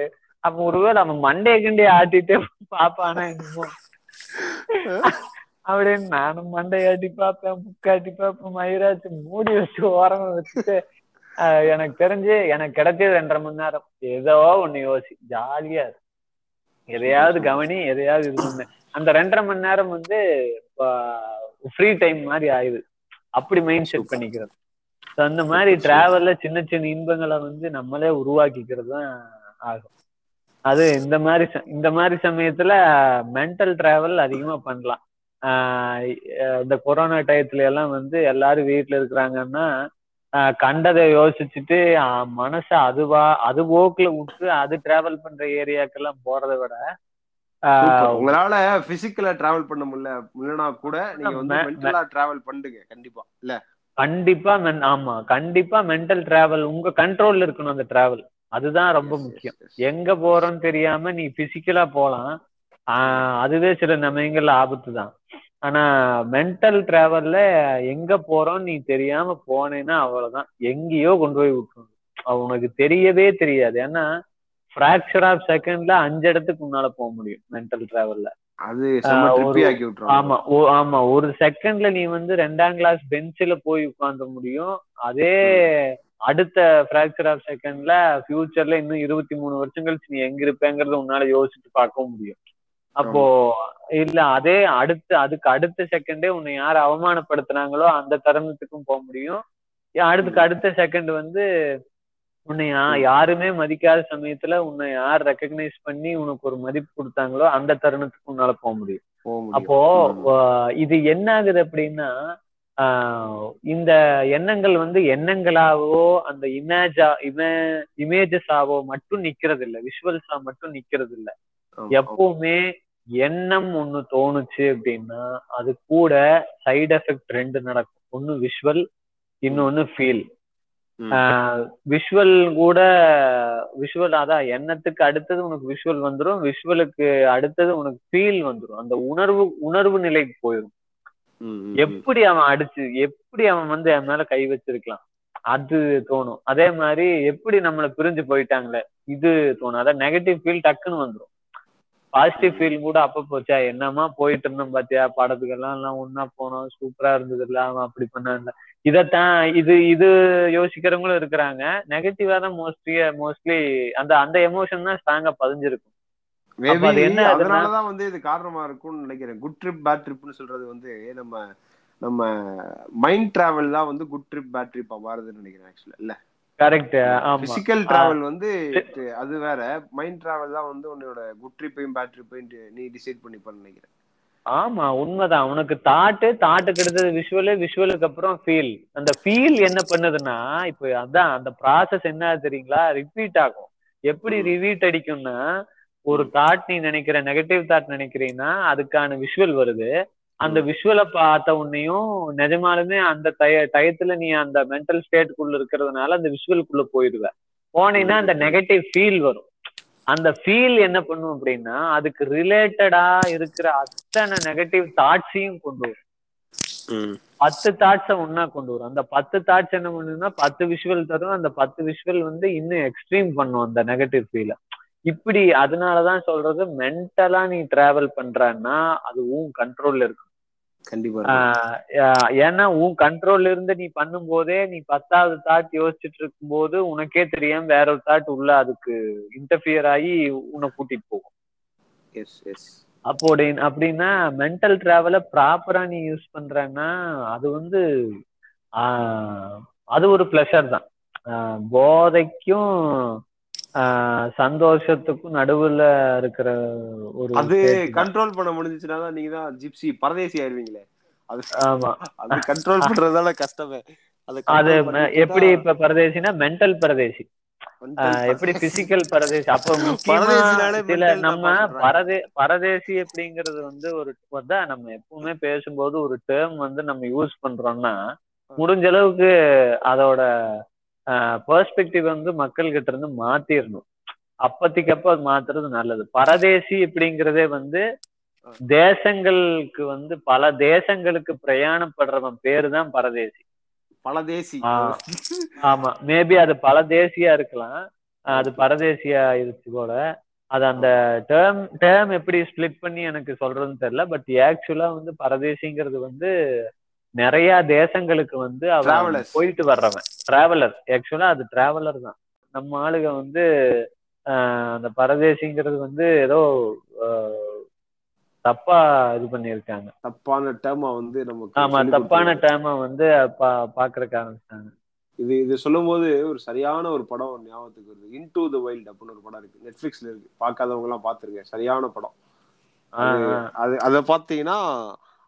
அப்ப ஒருவேளை அவன் மண்டைய கிண்டைய ஆட்டிட்டு பாப்பானா என்னமோ. அப்படின்னு நானும் மண்டைய ஆட்டி பார்ப்பேன் புக் ஆட்டி பார்ப்பேன் மயிராச்சு மூடி வச்சு ஓரமா வச்சுட்டு எனக்கு தெரிஞ்சு எனக்கு கிடைச்சது ரெண்டரை மணி நேரம். ஏதோ ஒண்ணு யோசி ஜாலியா எதையாவது கவனி எதையாவது இது அந்த ரெண்டரை மணி நேரம் வந்து ஃப்ரீ டைம் மாதிரி ஆயுது அப்படி மைண்ட் செட். பண்ணிக்கிறது So, அந்த மாதிரி. டிராவல்ல சின்ன சின்ன இன்பங்களை வந்து நம்மளே உருவாக்கிக்கிறது தான் ஆகும் அது இந்த மாதிரி இந்த மாதிரி சமயத்துல மென்டல் டிராவல் அதிகமா பண்ணலாம் இந்த கொரோனா டயத்துல எல்லாம் வந்து எல்லாரும் வீட்ல இருக்கிறாங்கன்னா கண்டதை யோசிச்சுட்டு மனசை அதுவா அது போக்குல விட்டு அது டிராவல் பண்ற ஏரியாக்கெல்லாம் போறதை விட உங்களால பிசிக்கலா டிராவல் பண்ண முடியல. முடியலனா கூட நீங்க வந்து மென்டலா டிராவல் பண்ணுங்க. கண்டிப்பா. இல்ல? கண்டிப்பா ஆமா. கண்டிப்பா மென்டல் டிராவல் உங்க கண்ட்ரோல்ல இருக்கணும் அந்த டிராவல் அதுதான் ரொம்ப முக்கியம். எங்க போறோம்னு தெரியாம நீ பிசிக்கலா போலாம். அதுவே சில சமயங்கள்ல ஆபத்து தான் ஆனா மென்டல் டிராவல்ல எங்க போறோம் நீ தெரியாம போனேன்னா அவ்வளவுதான். எங்கேயோ கொண்டு போய் விட்டுரும் உனக்கு தெரியவே தெரியாது. ஏன்னா ஃபிராக்சர் ஆஃப் செகண்ட்ல அஞ்சு இடத்துக்கு உன்னால போக முடியும் மென்டல் டிராவல்ல அது ஆமா ஆமா ஒரு செகண்ட்ல நீ வந்து ரெண்டாம் கிளாஸ் பெஞ்சில போய் உட்கார்ந்த முடியும். அதே அடுத்த ஃபிராக்சர் ஆஃப் செகண்ட்ல ஃபியூச்சர்ல இன்னும் இருபத்தி மூணு வருஷம் கழிச்சு நீ எங்க இருப்பேங்கறத உன்னால யோசிச்சு பார்க்க முடியும். அப்போ இல்ல அதே அடுத்த அதுக்கு அடுத்த செகண்டே உன்னை யார் அவமானப்படுத்துனாங்களோ அந்த தருணத்துக்கும் போக முடியும். அடுத்துக்கு அடுத்த செகண்ட் வந்து உன்னை யாருமே மதிக்காத சமயத்துல உன்னை யார் ரெக்கக்னைஸ் பண்ணி உனக்கு ஒரு மதிப்பு கொடுத்தாங்களோ அந்த தருணத்துக்கு உன்னால போக முடியும். அப்போ இது என்ன ஆகுது அப்படின்னா இந்த எண்ணங்கள் வந்து எண்ணங்களாவோ அந்த இமேஜா இமே இமேஜஸாவோ மட்டும் நிக்கிறது இல்ல விஷுவல்ஸா மட்டும் நிக்கிறது இல்ல. எப்பவுமே எண்ணம் ஒண்ணு தோணுச்சு அப்படின்னா அது கூட சைடு எஃபெக்ட் ரெண்டு நடக்கும். ஒன்னு விஷுவல் இன்னொன்னு ஃபீல். விஷுவல் கூட விஷுவல் அதான் எண்ணத்துக்கு அடுத்தது உனக்கு விஷுவல் வந்துரும் விஷுவலுக்கு அடுத்தது உனக்கு ஃபீல் வந்துரும். அந்த உணர்வு உணர்வு நிலைக்கு போயிடும். எப்படி அவன் அடிச்சு எப்படி அவன் வந்து என் மேல கை வச்சிருக்கலாம்? அது தோணும். அதே மாதிரி எப்படி நம்மள பிரிஞ்சு போயிட்டாங்களே இது தோணும். அதான் நெகட்டிவ் ஃபீல் டக்குன்னு வந்துரும். பாசிட்டிவ் ஃபீல் கூட அப்ப போச்சா? என்னமா போயிட்டு இருந்தோம் பாத்தியா? படத்துக்கெல்லாம் எல்லாம் ஒன்னா போனோம். சூப்பரா இருந்தது இல்ல. அவன் அப்படி பண்ண இதத்தான் இது இது யோசிக்கிறவங்களும் இருக்கிறாங்க. நெகட்டிவா தான் மோஸ்ட்லி மோஸ்ட்லி அந்த அந்த எமோஷன் தான் ஸ்ட்ராங்கா பதிஞ்சிருக்கும். அதனாலதான் வந்து இது காரணமா இருக்கும்னு நினைக்கிறேன். குட் ட்ரிப் பேட் ட்ரிப்னு சொல்றது வந்து நம்ம நம்ம மைண்ட் டிராவல் தான் வந்து குட் ட்ரிப் பேட் ட்ரிப்பா மாறுதுன்னு நினைக்கிறேன் ஆக்சுவலா இல்ல? கரெக்ட் பிசிக்கல் டிராவல் வந்து அது வேற. மைண்ட் டிராவல் தான் வந்து உன்னோட குட் ட்ரிப்பையும் பேட் ட்ரிப்பையும் நீ டிசைட் பண்ணிப்பான்னு நினைக்கிறேன். ஆமா உண்மைதான். உனக்கு தாட்டு தாட்டுக்கு அடுத்தது விஷுவலு விஷுவலுக்கு அப்புறம் ஃபீல் அந்த ஃபீல் என்ன பண்ணுதுன்னா இப்போ அதான் அந்த ப்ராசஸ் என்ன தெரியுங்களா? ரிப்பீட் ஆகும். எப்படி ரிவீட் அடிக்கும்னா ஒரு தாட் நீ நினைக்கிற நெகட்டிவ் தாட் நினைக்கிறீன்னா அதுக்கான விஷுவல் வருது. அந்த விஷுவலை பார்த்த உன்னையும் நிஜமாலுமே அந்த டய டயத்துல நீ அந்த மென்டல் ஸ்டேட்டுக்குள்ள இருக்கிறதுனால அந்த விஷுவலுக்குள்ள போயிடுவ. போனீங்கன்னா அந்த நெகட்டிவ் ஃபீல் வரும். அந்த ஃபீல் என்ன பண்ணும் அப்படின்னா அதுக்கு ரிலேட்டடா இருக்கிற அத்தனை நெகட்டிவ் தாட்ஸையும் கொண்டு வரும். பத்து தாட்ஸை ஒன்னா கொண்டு வரும். அந்த பத்து தாட்ஸ் என்ன பண்ணுன்னா பத்து விஷுவல் தரும். அந்த பத்து விஷுவல் வந்து இன்னும் எக்ஸ்ட்ரீம் பண்ணும் அந்த நெகட்டிவ் ஃபீலை இப்படி அதனாலதான் சொல்றது மென்டலா நீ டிராவல் பண்றன்னா அது உன் கண்ட்ரோல்ல ஆஹ் ஏன்னா உன் கண்ட்ரோல்ல இருந்து நீ பண்ணும் போதே நீ பத்தாவது தாட் யோசிச்சுட்டு இருக்கும் போது உனக்கே தெரியாம வேற ஒரு தாட் உள்ள அதுக்கு இன்டர்ஃபியர் ஆகி உன்னை கூட்டிட்டு போகும். எஸ் எஸ் அப்படி அப்படின்னா மென்டல் டிராவலை ப்ராப்பரா நீ யூஸ் பண்றன்னா அது வந்து அது ஒரு ப்ளஷர் தான். போதைக்கும் சந்தோஷத்துக்கும் நடுவுல இருக்கிற ஒரு அது தான். கண்ட்ரோல் பண்ண முடிஞ்சுச்சுன்னா தான் நீங்க தான் ஜிப்சி பரதேசி ஆயிருவீங்களே அது ஆமா அது கண்ட்ரோல் பண்றதால கஷ்டமே அது எப்படி இப்ப பரதேசினா மென்டல் பரதேசி எப்படி. பிசிக்கல் பரதேசி அப்ப *laughs* சில தான் நம்ம. பரதே பரதேசி அப்படிங்கிறது வந்து ஒரு அதான் நம்ம எப்பவுமே பேசும்போது ஒரு டேர்ம் வந்து நம்ம யூஸ் பண்றோம்னா முடிஞ்ச அளவுக்கு அதோட பெர்ஸ்பெக்டிவ் வந்து மக்கள் கிட்ட இருந்து மாத்திரணும். அப்பத்திக்கு அப்ப அது மாத்துறது நல்லது. பரதேசி அப்படிங்கிறதே வந்து தேசங்களுக்கு வந்து பல தேசங்களுக்கு பிரயாணப்படுறவன் பேரு தான் பரதேசி. பல தேசி ஆ. ஆமா. மேபி அது பல தேசியா இருக்கலாம். அது பரதேசியா இருச்சு போல. அது அந்த டேர்ம் டேர்ம் எப்படி ஸ்ப்ளிட் பண்ணி எனக்கு சொல்றதுன்னு தெரியல. பட் ஆக்சுவலா வந்து பரதேசிங்கிறது வந்து நிறைய தேசங்களுக்கு வந்து அவன். போயிட்டு வர்றவன். டிராவலர் ஆக்சுவலா அது டிராவலர் தான். நம்ம ஆளுங்க வந்து அந்த பரதேசிங்கிறது வந்து ஏதோ தப்பா இது பண்ணியிருக்காங்க. தப்பான டேர்மா வந்து நமக்கு ஆமா தப்பான. டேர்மை வந்து பா பாக்குறதுக்கு ஆரம்பிச்சிட்டாங்க. இது இது சொல்லும் போது ஒரு சரியான ஒரு படம் ஞாபகத்துக்கு வருது. இன்டு த வைல்ட் அப்படின்னு ஒரு படம் இருக்கு. நெட்ஃபிளிக்ஸ்ல இருக்கு. பார்க்காதவங்க எல்லாம் பாத்துருங்க சரியான படம். அது அதை பாத்தீங்கன்னா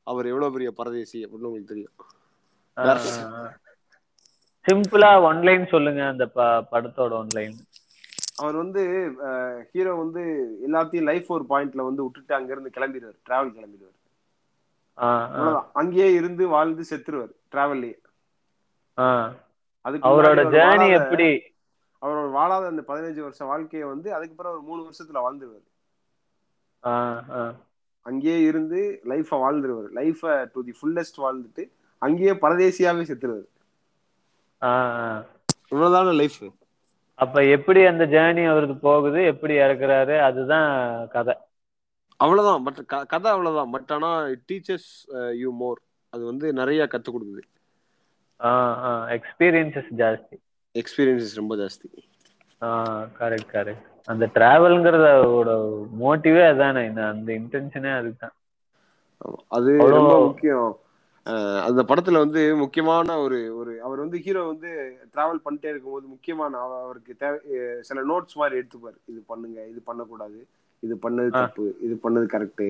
அவர் எவ்வளவு பெரிய பரதேசி அப்படின்னு உங்களுக்கு தெரியும். சிம்பிளா ஒன்லைன் சொல்லுங்க அந்த படத்தோட ஒன்லைன் அவர் வந்து ஹீரோ வந்து எல்லாத்தையும் லைஃப் ஒரு பாயிண்ட்ல வந்து விட்டுட்டு அங்க இருந்து கிளம்பிடுவார் டிராவல் கிளம்பிடுவார். அங்கேயே இருந்து வாழ்ந்து செத்துருவார் டிராவல்லயே அதுக்கு அவரோட ஜேர்னி எப்படி? அவரோட வாழாத அந்த பதினஞ்சு வருஷம் வாழ்க்கையை வந்து அதுக்கப்புறம் ஒரு மூணு வருஷத்துல வாழ்ந்துருவாரு. அங்கேயே இருந்து லைஃப வாழ்ந்துருவாரு. லைஃப டு தி ஃபுல்லஸ்ட் வாழ்ந்துட்டு அங்கேயே பரதேசியாவே செத்துருவாரு. இவ்வளவுதான லைஃப் அப்ப எப்படி அந்த ஜேர்னி அவருக்கு போகுது? எப்படி இறக்குறாரு? அதுதான் கதை. அவ்வளவுதான். பட் கதை அவ்வளவுதான். பட் ஆனா டீச்சர்ஸ் யூ மோர் அது வந்து நிறைய கத்து கொடுக்குது. எக்ஸ்பீரியன்சஸ் ஜாஸ்தி. எக்ஸ்பீரியன்சஸ் ரொம்ப ஜாஸ்தி. கரெக்ட் கரெக்ட் அந்த டிராவல்ங்கிறதோட மோட்டிவே அதானே இந்த அந்த இன்டென்ஷனே அதுதான். அது ரொம்ப முக்கியம் அந்த படத்துல வந்து முக்கியமான ஒரு ஒரு அவர் வந்து ஹீரோ வந்து டிராவல் பண்ணிட்டே இருக்கும்போது முக்கியமான அவ- அவருக்கு தேவை சில நோட்ஸ் மாதிரி எடுத்துப்பாரு இது பண்ணுங்க இது பண்ணக்கூடாது இது பண்ணது. தப்பு இது பண்ணது கரெக்ட்.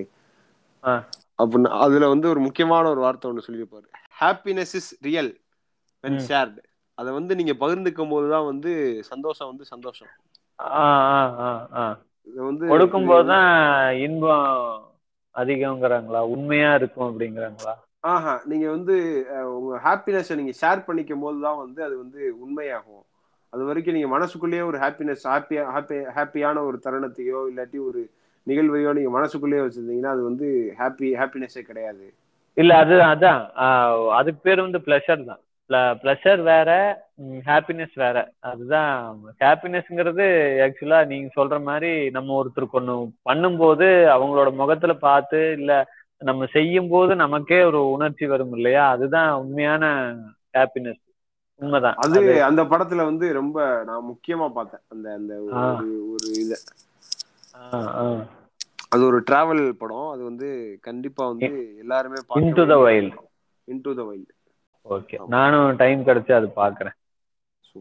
அப்படின்னு அதுல வந்து ஒரு முக்கியமான ஒரு வார்த்தை ஒண்ணு சொல்லியிருப்பாரு happiness is real when. Shared அதை வந்து நீங்க பகிர்ந்துக்கும் போதுதான் வந்து சந்தோஷம் வந்து சந்தோஷம் ஆஹ் ஆஹ் ஆஹ் ஆஹ் இது வந்து கொடுக்கும் போதுதான் இன்பம் அதிகங்கிறாங்களா உண்மையா இருக்கும் அப்படிங்கிறாங்களா? ஆஹா நீங்க வந்து உங்க ஹாப்பினஸ் நீங்க ஷேர் பண்ணிக்கும் போது தான் வந்து அது வந்து உண்மையாகும். அது வரைக்கும் நீங்க மனசுக்குள்ளேயே ஒரு ஹாப்பினஸ் ஹாப்பியா ஹாப்பி ஹாப்பியான ஒரு தருணத்தையோ இல்லாட்டி ஒரு நிகழ்வையோ நீங்க மனசுக்குள்ளேயே வச்சிருந்தீங்கன்னா அது வந்து ஹாப்பி ஹாப்பினஸே கிடையாது. இல்ல அது அதான். அதுக்கு பேர் வந்து ப்ளஷர் தான். ப்ளஷர் வேற ஹாப்பினஸ் வேற. அதுதான் ஹாப்பினஸ்ங்கிறது ஆக்சுவலா நீங்க சொல்ற மாதிரி நம்ம ஒருத்தருக்கு ஒண்ணு பண்ணும்போது அவங்களோட முகத்துல பார்த்து இல்ல நம்ம செய்யும் போது நமக்கே ஒரு உணர்ச்சி வரும் இல்லையா? அதுதான் உண்மையான ஹாப்பினஸ் உண்மைதான். அது அந்த படத்துல வந்து ரொம்ப நான் முக்கியமா பார்த்தேன். அந்த அந்த. ஒரு ஒரு இத. அது ஒரு டிராவல் படம். அது வந்து கண்டிப்பா வந்து எல்லாருமே Into the Wild. Into the wild okay நானும் டைம் கிடைச்சு அது பாக்குறேன்.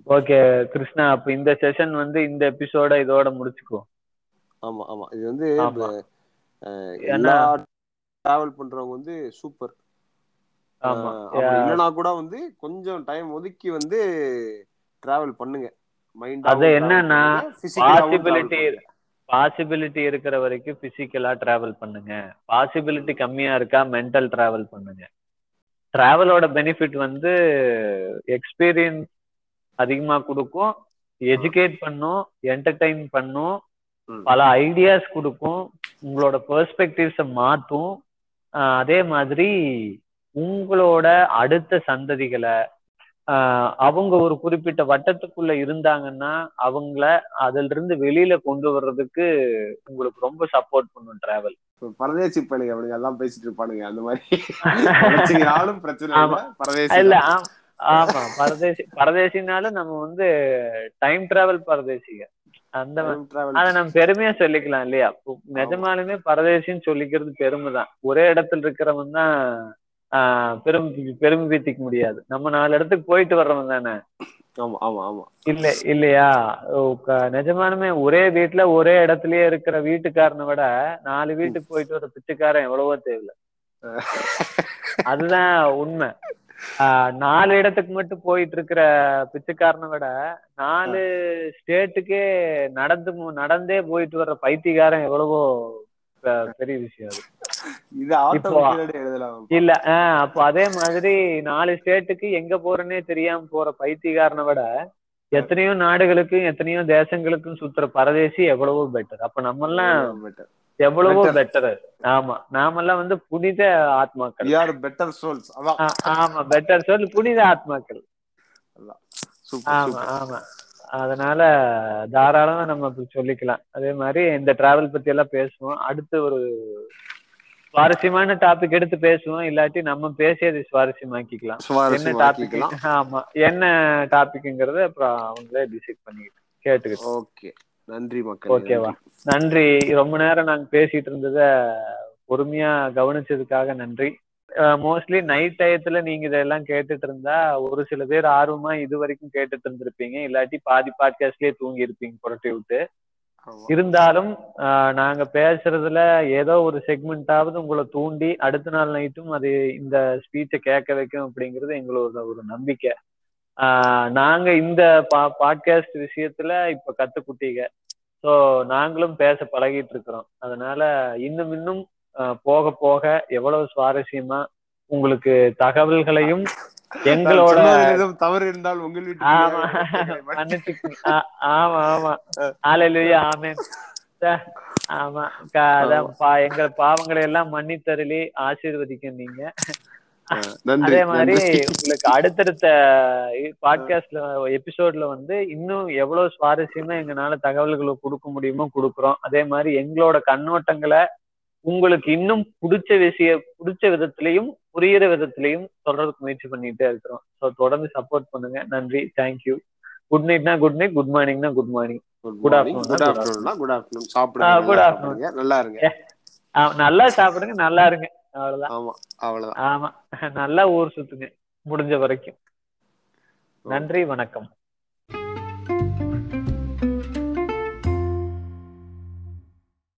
ஓகே கிருஷ்ணா அப்ப இந்த செஷன் வந்து இந்த எபிசோட இதோட முடிச்சுக்குவோம். ஆமா ஆமா. இது வந்து டிராவல் பண்றவங்க வந்து சூப்பர். இல்லைனா கூட வந்து கொஞ்சம் டைம் ஒதுக்கி வந்து டிராவல் பண்ணுங்க. மைண்ட் அது என்னன்னா, possibility பாசிபிலிட்டி இருக்கிற வரைக்கும் பிசிக்கலா டிராவல் பண்ணுங்க. பாசிபிலிட்டி கம்மியா இருக்கா மென்டல் டிராவல் பண்ணுங்க. டிராவலோட பெனிஃபிட் வந்து எக்ஸ்பீரியன்ஸ் அதிகமா கொடுக்கும் எஜுகேட் பண்ணும் என்டர்டைன் பண்ணும் பல ஐடியாஸ் கொடுக்கும் உங்களோட பெர்ஸ்பெக்டிவ்ஸை மாற்றும். ஆஹ் அதே மாதிரி உங்களோட அடுத்த சந்ததிகளை அவங்க ஒரு குறிப்பிட்ட வட்டத்துக்குள்ள இருந்தாங்கன்னா அவங்கள அதுல இருந்து வெளியில கொண்டு வர்றதுக்கு உங்களுக்கு ரொம்ப சப்போர்ட் பண்ணும் டிராவல் பரதேசி பையனுங்க அவனுங்க எல்லாம் பேசிட்டு இருப்பானுங்க அந்த மாதிரி *laughs* நினைச்சீங்கனாலும் பிரச்சனை. இல்ல. ஆம்- பரதேசி பரதேசினாலும் நம்ம வந்து டைம் டிராவல் பரதேசிங்க அந்த மா- Time travel. அத நம்ம பெருமையா சொல்லிக்கலாம் இல்லையா நிஜமாலுமே பரதேசின்னு சொல்லிக்கிறது பெருமை தான் ஒரே இடத்துல இருக்கிறவன் தான் ஆஹ் பெருமை பெருமை பீத்திக்க முடியாது. நம்ம நாலு இடத்துக்கு போயிட்டு வர்றவன் தானே? ஆமா ஆமா ஆமா. இல்ல இல்லையா? நிஜமாலுமே ஒரே வீட்டுல ஒரே இடத்துலயே இருக்கிற வீட்டுக்காரனை விட நாலு வீட்டுக்கு போயிட்டு வர பிச்சைக்காரன் எவ்வளவோ தேவையில்ல. அதுதான் உண்மை. நாலு இடத்துக்கு மட்டும் போயிட்டு இருக்கிற பிச்சைக்காரனை விட நாலு ஸ்டேட்டுக்கே நடந்து நடந்தே போயிட்டு வர்ற பைத்தியக்காரன் எவ்வளவோ பெரிய விஷயம் அது. இல்ல அப்போ அதே மாதிரி நாலு ஸ்டேட்டுக்கு எங்க போறேன்னே தெரியாம போற பைத்தியக்காரனை விட எத்தனையோ நாடுகளுக்கும் எத்தனையோ தேசங்களுக்கும் சுத்துற பரதேசி எவ்வளவோ பெட்டர் அப்ப நம்ம எல்லாம் எவ்வளவோ. பெட்டர் ஆமா நாமெல்லாம் வந்து புனித ஆத்மாக்கள். யூ ஆர் பெட்டர் சோல்ஸ் ஆமா பெட்டர் சொல் புனித ஆத்மாக்கள். ஆமா ஆமா. அதனால தாராளமா நம்ம சொல்லிக்கலாம். அதே மாதிரி இந்த டிராவல் பத்தி எல்லாம் பேசுவோம். அடுத்து ஒரு சுவாரஸ்யமான டாபிக் எடுத்து பேசுவோம். இல்லாட்டி நம்ம பேசியதை சுவாரஸ்யமாக்கிக்கலாம். என்ன டாபிக் ஆமா. என்ன டாபிக்ங்கிறத அப்புறம் அவங்களே டிசைட் பண்ணிக்கிட்டு கேட்டுக்கிட்டு. ஓகே. நன்றி மக்கள். ஓகேவா நன்றி. ரொம்ப நேரம் நாங்க பேசிட்டு இருந்தத பொறுமையா கவனிச்சதுக்காக நன்றி. மோஸ்ட்லி நைட் டயத்துல நீங்க இதெல்லாம் கேட்டுட்டு இருந்தா ஒரு சில பேர் ஆர்வமா இது வரைக்கும் கேட்டுட்டு இருந்திருப்பீங்க. இல்லாட்டி பாதி பாட்காஸ்ட்லயே தூங்கி இருப்பீங்க புரட்டி விட்டு. இருந்தாலும் ஆஹ் நாங்க பேசுறதுல ஏதோ ஒரு செக்மெண்ட்டாவது உங்களை தூண்டி அடுத்த நாள் நைட்டும் அது இந்த ஸ்பீச்சை கேட்க வைக்கும் அப்படிங்கிறது எங்களோட ஒரு நம்பிக்கை. ஆஹ் நாங்க இந்த பா பாட்காஸ்ட் விஷயத்துல இப்ப கத்துக்குட்டீங்க. ஸோ நாங்களும் பேச பழகிட்டு இருக்கிறோம். அதனால இன்னும் இன்னும் ஆஹ் போக போக எவ்வளவு சுவாரஸ்யமா உங்களுக்கு தகவல்களையும் எங்களோட தவறு இருந்தால் உங்கள் வீட்டு ஆமா. ஆமா ஹalleluya ஆமென் ஆமா. எங்க பாவங்களை எல்லாம் மன்னித்தருளி ஆசீர்வதிக்க நீங்க. அதே மாதிரி. உங்களுக்கு அடுத்தடுத்த பாட்காஸ்ட்ல எபிசோட்ல வந்து இன்னும் எவ்வளவு சுவாரஸ்யமா எங்களால தகவல்களை கொடுக்க முடியுமோ கொடுக்குறோம். அதே மாதிரி எங்களோட கண்ணோட்டங்களை உங்களுக்கு இன்னும் பிடிச்ச விஷய பிடிச்ச விதத்திலையும் புரியுற விதத்திலையும் சொல்றதுக்கு முயற்சி பண்ணிட்டே இருக்கிறோம். ஸோ தொடர்ந்து சப்போர்ட் பண்ணுங்க. நன்றி. தேங்க்யூ குட் நைட்னா good night good மார்னிங்னா good morning good good afternoon afternoon. Good good afternoon சாப்பிடுங்க afternoon. சாப்பிடுங்க நல்லா இருங்க. நல்லா சாப்பிடுங்க நல்லா இருங்க. அவ்வளவுதான். ஆமா அவ்வளவுதான். ஆமா. *laughs* நல்லா ஊர் சுத்துங்க. முடிஞ்ச வரைக்கும். நன்றி வணக்கம்.